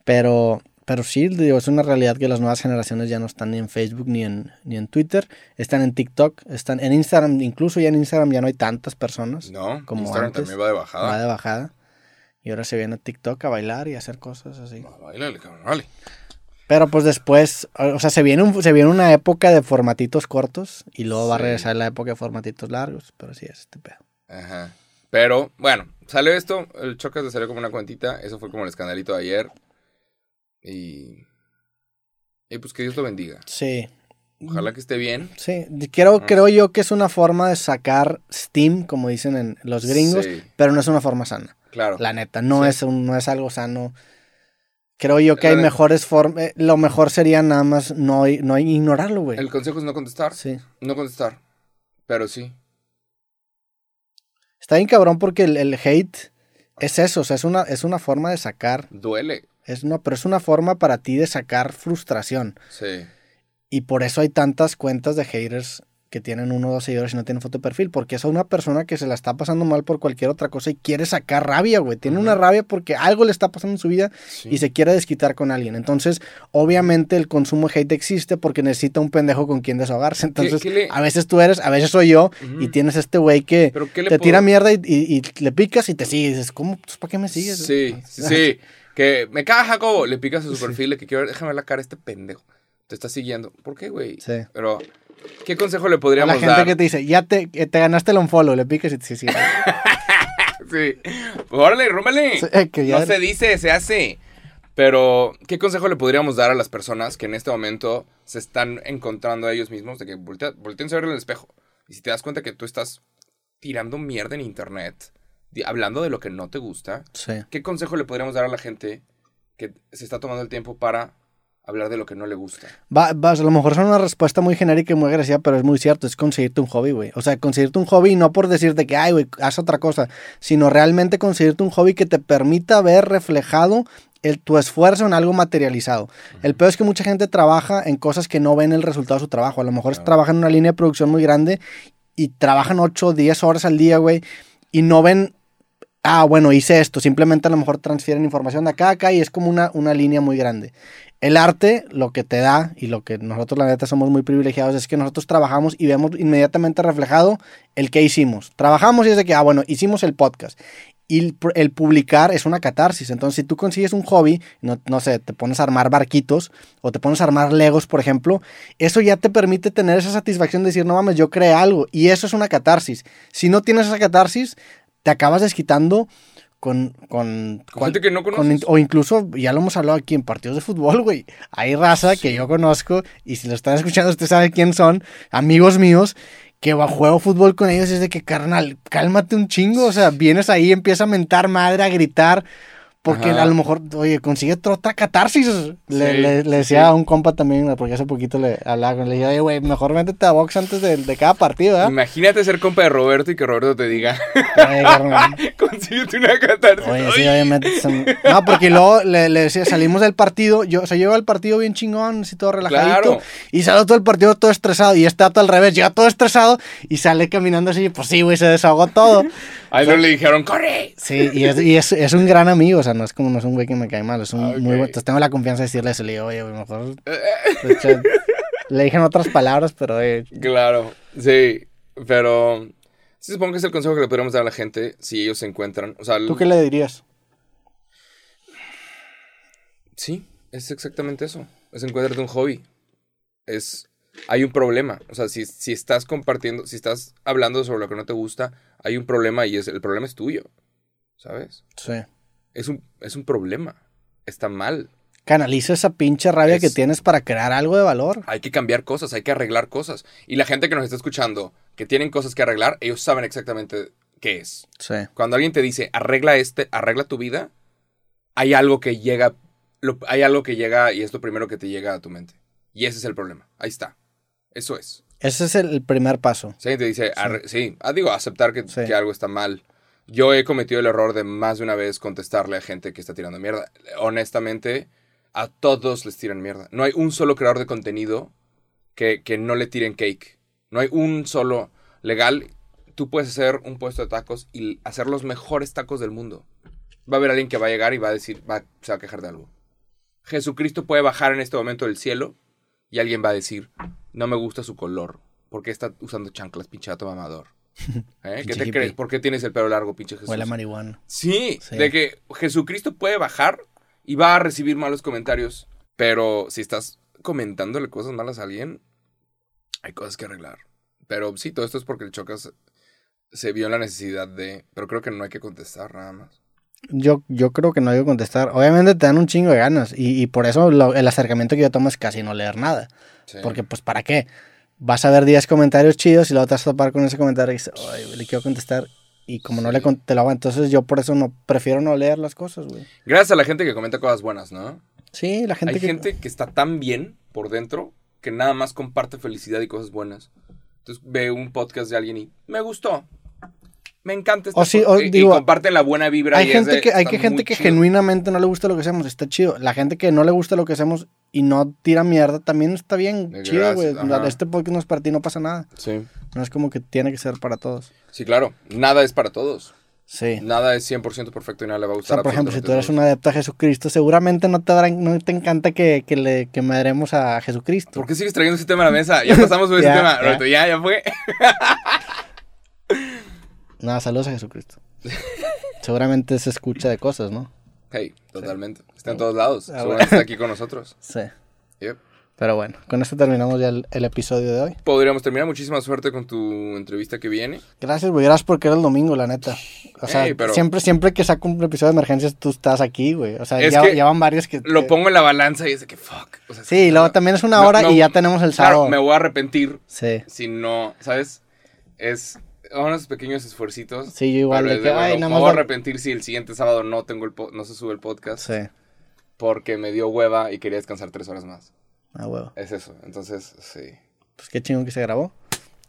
Pero, pero sí, digo, es una realidad que las nuevas generaciones ya no están ni en Facebook ni en, ni en Twitter. Están en TikTok, están en Instagram, incluso ya en Instagram ya no hay tantas personas. No, como Instagram antes. también va de bajada. Va de bajada. Y ahora se viene a TikTok a bailar y a hacer cosas así. Cabrón, vale. Pero pues después, o sea, se viene, un- se viene una época de formatitos cortos y luego va a regresar la época de formatitos largos. Pero sí es este pedo. Ajá. Pero, bueno, salió esto, el Chocas le salió como una cuentita, eso fue como el escandalito de ayer. Y... Y pues que Dios lo bendiga. Sí. Ojalá que esté bien. Sí, creo, Ah. creo yo que es una forma de sacar Steam, como dicen en los gringos, Sí. pero no es una forma sana. Claro. La neta, no, Sí. es, un- no es algo sano. Creo yo que La hay neta. mejores formas. Lo mejor sería nada más no, no ignorarlo, güey. El consejo es no contestar. Sí. No contestar. Pero sí. Está bien cabrón porque el, el hate es eso, o sea, es una, es una forma de sacar. Duele. Es no, pero es una forma para ti de sacar frustración. Sí. Y por eso hay tantas cuentas de haters que tienen uno o dos seguidores y no tienen foto de perfil. Porque es una persona que se la está pasando mal por cualquier otra cosa y quiere sacar rabia, güey. Tiene una rabia porque algo le está pasando en su vida sí. y se quiere desquitar con alguien. Entonces, obviamente el consumo de hate existe porque necesita un pendejo con quien desahogarse. Entonces, qué le- a veces tú eres, a veces soy yo y tienes este güey que Pero ¿qué le te puedo- tira mierda y, y- y le picas y te sigue. Y dices, ¿cómo? Pues, ¿Para qué me sigues? Sí, sí, sí. Que me caga Jacobo. Le picas a su Sí. perfil de que quiero ver, déjame ver la cara de este pendejo. Te está siguiendo. ¿Por qué, güey? Sí. Pero, ¿qué consejo le A podríamos la gente dar? que te dice, ya te, te ganaste el unfollow, le picas y te. Sí. Pues, órale, rómale. Sí, eh, que ya- No se dice, se hace. Pero, ¿qué consejo le podríamos dar a las personas que en este momento se están encontrando a ellos mismos? De que voltea, volteense a ver en el espejo. Y si te das cuenta que tú estás tirando mierda en internet, hablando de lo que no te gusta, Sí. ¿qué consejo le podríamos dar a la gente que se está tomando el tiempo para hablar de lo que no le gusta? Va, va, a lo mejor es una respuesta muy genérica y muy agresiva, pero es muy cierto, es conseguirte un hobby, güey. O sea, conseguirte un hobby no por decirte que, ay, güey, haz otra cosa, sino realmente conseguirte un hobby que te permita ver reflejado el, tu esfuerzo en algo materializado. El peor es que mucha gente trabaja en cosas que no ven el resultado de su trabajo. A lo mejor Claro. trabajan en una línea de producción muy grande y trabajan 8 o 10 horas al día, güey, y no ven ah, bueno, hice esto. Simplemente a lo mejor transfieren información de acá a acá y es como una, una línea muy grande. El arte, lo que te da y lo que nosotros la neta somos muy privilegiados es que nosotros trabajamos y vemos inmediatamente reflejado el que hicimos. Trabajamos y es de que, ah, bueno, hicimos el podcast. Y el, pu- el publicar es una catarsis. Entonces, si tú consigues un hobby, no, no sé, te pones a armar barquitos o te pones a armar legos, por ejemplo, eso ya te permite tener esa satisfacción de decir, no mames, yo creé algo. Y eso es una catarsis. Si no tienes esa catarsis, te acabas desquitando con... con, Con gente que no con o incluso, ya lo hemos hablado aquí en partidos de fútbol, güey. Hay raza que yo conozco y si lo están escuchando, usted sabe quién son, amigos míos, que juego fútbol con ellos y es de que, carnal, cálmate un chingo. O sea, vienes ahí, empieza a mentar madre, a gritar. Porque Ajá. a lo mejor, oye, consigue otra, catarsis. Le, Sí, le- le sí, decía sí. a un compa también, porque hace poquito le hablaba le dije, oye, güey, mejor métete a box antes de, de cada partido, ¿verdad? Imagínate ser compa de Roberto y que Roberto te diga, consíguete una catarsis. Oye, sí, obviamente. son- No, porque luego le, le decía, salimos del partido, yo, o sea, llego al partido bien chingón, así todo relajadito, Claro. y sale todo el partido todo estresado, y este dato al revés, llega todo estresado, y sale caminando así, pues sí, güey, se desahogó todo. Ahí no le dijeron, ¡corre! Sí, y, es, y es, es un gran amigo, o sea, no es como, no es un güey que me cae mal, es un Ah, muy buen, entonces tengo la confianza de decirle eso, le digo, oye, mejor, de hecho, le dije en otras palabras, pero, oye, Claro, sí, pero sí supongo que es el consejo que le podríamos dar a la gente si ellos se encuentran. O sea, ¿tú qué le dirías? sí, es exactamente eso. Es encuéntrate un hobby. Es, hay un problema. O sea, si, si estás compartiendo, si estás hablando sobre lo que no te gusta, hay un problema y es, el problema es tuyo. ¿Sabes? Sí. Es un, es un problema. Está mal. Canaliza esa pinche rabia que Es- tienes para crear algo de valor. Hay que cambiar cosas, hay que arreglar cosas. Y la gente que nos está escuchando, que tienen cosas que arreglar, ellos saben exactamente qué es. Sí. Cuando alguien te dice, arregla este, arregla tu vida, hay algo que llega, lo- hay algo que llega y es lo primero que te llega a tu mente. Y ese es el problema. Ahí está. Eso es. Ese es el primer paso. Alguien te dice, sí, ah, digo, aceptar que, Sí. que algo está mal. Yo he cometido el error de más de una vez contestarle a gente que está tirando mierda. Honestamente, a todos les tiran mierda. No hay un solo creador de contenido que, que no le tiren cake. No hay un solo legal. Tú puedes hacer un puesto de tacos y hacer los mejores tacos del mundo. Va a haber alguien que va a llegar y va a decir, va, se va a quejar de algo. Jesucristo puede bajar en este momento del cielo y alguien va a decir, no me gusta su color. ¿Por qué está usando chanclas, pinchato mamador? ¿Eh? ¿Qué te hippie. crees? ¿Por qué tienes el pelo largo, pinche Jesús? Huele a marihuana. Sí, Sí. de que Jesucristo puede bajar y va a recibir malos comentarios, pero si estás comentándole cosas malas a alguien, hay cosas que arreglar. Pero sí, todo esto es porque el Chocas se vio en la necesidad de... Pero creo que no hay que contestar nada más. Yo, yo creo que no que contestar. Obviamente te dan un chingo de ganas. Y, y por eso lo- el acercamiento que yo tomo es casi no leer nada. Sí. Porque, pues, ¿para qué? Vas a ver 10 comentarios chidos y luego te vas a topar con ese comentario y dices, "Ay, le quiero contestar. y como no le conté lo entonces yo por eso no prefiero no leer las cosas, güey. Gracias a la gente que comenta cosas buenas, ¿no? Sí, la gente Hay que gente que está tan bien por dentro que nada más comparte felicidad y cosas buenas. Entonces ve un podcast de alguien y me gustó. Me encanta este O sí, o y- y digo, comparten la buena vibra. hay y es gente de, que hay que gente que chido. genuinamente no le gusta lo que hacemos, está chido. La gente que no le gusta lo que hacemos y no tira mierda también está bien De chido, güey. gracias. Este podcast no es para ti, no pasa nada. Sí. No es como que tiene que ser para todos. Sí, claro. Nada es para todos. Sí. Nada es 100% perfecto y nada le va a O gustar. sea, por ejemplo, si tú eres un adepto a Jesucristo, seguramente no te, habrá- no te encanta que, que le que madremos a Jesucristo. ¿Por qué sigues trayendo ese tema a la mesa? Ya pasamos por ese tema. Ya, ya fue. Nada, saludos a Jesucristo. seguramente se escucha de cosas, ¿no? Hey, totalmente. Está en todos lados. Ah, Seguramente bueno. está aquí con nosotros. Sí. Yep. Pero bueno, con esto terminamos ya el, el episodio de hoy. Podríamos terminar. Muchísima suerte con tu entrevista que viene. Gracias, güey. Gracias porque era el domingo, la neta. O sea, Ey, pero- siempre, siempre que saco un episodio de emergencias, tú estás aquí, güey. O sea, ya, van varios que... Lo pongo en la balanza y es de que fuck. O sea, Sí, y luego no- también es una hora no- y ya tenemos el Claro, sábado. me voy a arrepentir Sí. si no, ¿sabes? Es unos pequeños esfuercitos. Sí, yo igual. pero De que, de, ay, bueno, nada más arrepentir si el siguiente sábado no tengo el po- no se sube el podcast Sí. porque me dio hueva y quería descansar tres horas más. Ah, huevo. Es eso. Entonces, sí. Pues qué chingón que se grabó.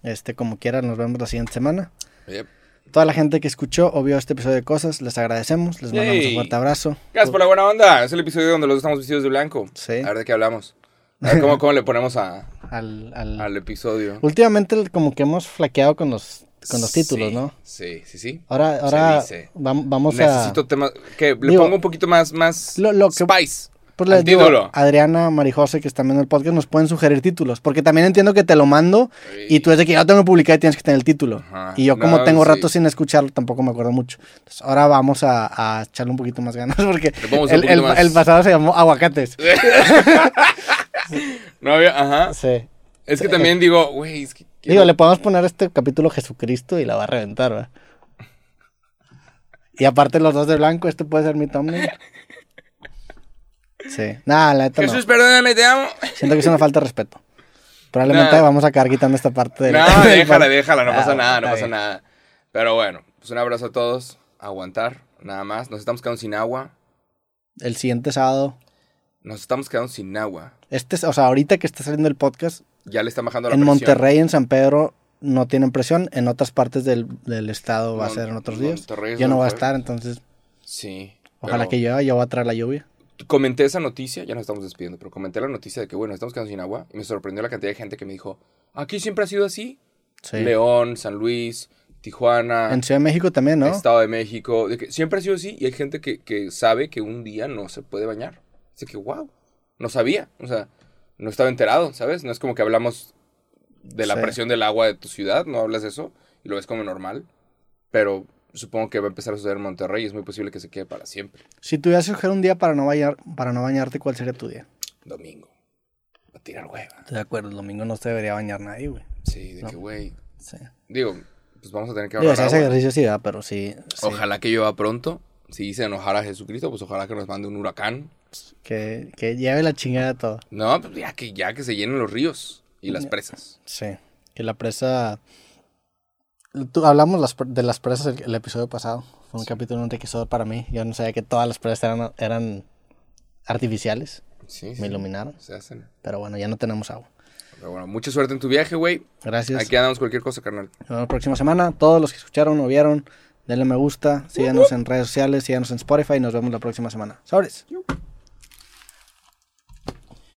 Este, como quiera, nos vemos la siguiente semana. Yep. Toda la gente que escuchó o vio este episodio de cosas, les agradecemos. Les mandamos Yay. un fuerte abrazo. Gracias por la buena onda. Es el episodio donde los dos estamos vestidos de blanco. Sí. A ver de qué hablamos. A ver cómo, cómo le ponemos a- Al, al- al episodio. Últimamente como que hemos flaqueado con los, con los títulos, Sí, ¿no? Sí, sí, sí. Ahora, ahora vamos a... Necesito temas que le Digo, pongo un poquito más, más lo- lo que- spice. Pues les digo. Adriana, Marijose, que están viendo el podcast, nos pueden sugerir títulos. Porque también entiendo que te lo mando y tú es de que ya lo tengo publicado y tienes que tener el título. Ajá. Y yo como No, tengo sí. rato sin escucharlo, tampoco me acuerdo mucho. Entonces, ahora vamos a, a echarle un poquito más ganas porque el, poquito el- más. el pasado se llamó Aguacates. No había, ajá. Sí. Es que también digo, güey, es que. Digo, le podemos poner este capítulo Jesucristo y la va a reventar, ¿verdad? Y aparte los dos de blanco, este puede ser mi thumbnail. Sí. Nada, la neta no. Jesús, perdóname, te amo. Siento que es una falta de respeto. Probablemente Nah. vamos a acabar quitando esta parte de No, déjala, déjala, no Ah, pasa nada, no pasa bien. nada. Pero bueno, pues un abrazo a todos. Aguantar, nada más. Nos estamos quedando sin agua. El siguiente sábado. Nos estamos quedando sin agua. Este, es- o sea, ahorita que está saliendo el podcast, Ya le está bajando la en presión. Monterrey, en San Pedro, no tienen presión. En otras partes del, del estado va a ser en otros días. Monterrey es Yo no voy a estar, entonces Sí. ojalá que llueva. Yo voy a traer la lluvia. Comenté esa noticia, ya nos estamos despidiendo, pero comenté la noticia de que, bueno, estamos quedando sin agua. Y me sorprendió la cantidad de gente que me dijo, aquí siempre ha sido así. Sí. León, San Luis, Tijuana. En Ciudad de México también, ¿no? Estado de México, de que siempre ha sido así y hay gente que, que sabe que un día no se puede bañar. Así que, wow, no sabía, o sea, no estaba enterado, ¿sabes? No es como que hablamos de la Sí. presión del agua de tu ciudad, no hablas de eso y lo ves como normal, pero supongo que va a empezar a suceder en Monterrey y es muy posible que se quede para siempre. Si tuvieras que escoger un día para no, bañar, para no bañarte, ¿cuál sería tu día? Domingo, a tirar hueva. Estoy de acuerdo, el domingo no se debería bañar nadie, güey. Sí, de No. que, güey, Sí. digo, pues vamos a tener que Digo, ahorrar hace agua. ejercicio sí, ¿verdad? pero sí, sí, Ojalá que llueva pronto. Si hice enojar a Jesucristo, pues ojalá que nos mande un huracán. Que, que lleve la chingada todo. No, pues ya que, ya que se llenen los ríos y las presas. Sí. Que la presa. Tú, hablamos las de las presas el, el episodio pasado. Fue un capítulo enriquecedor para mí. Yo no sabía que todas las presas eran, eran artificiales. Sí, sí. Me iluminaron. Se hacen. Pero bueno, ya no tenemos agua. Pero bueno, mucha suerte en tu viaje, güey. Gracias. Aquí andamos cualquier cosa, carnal. Nos vemos la próxima semana. Todos los que escucharon o vieron, denle me gusta. Síganos en redes sociales, síganos en Spotify y nos vemos la próxima semana. Sobres.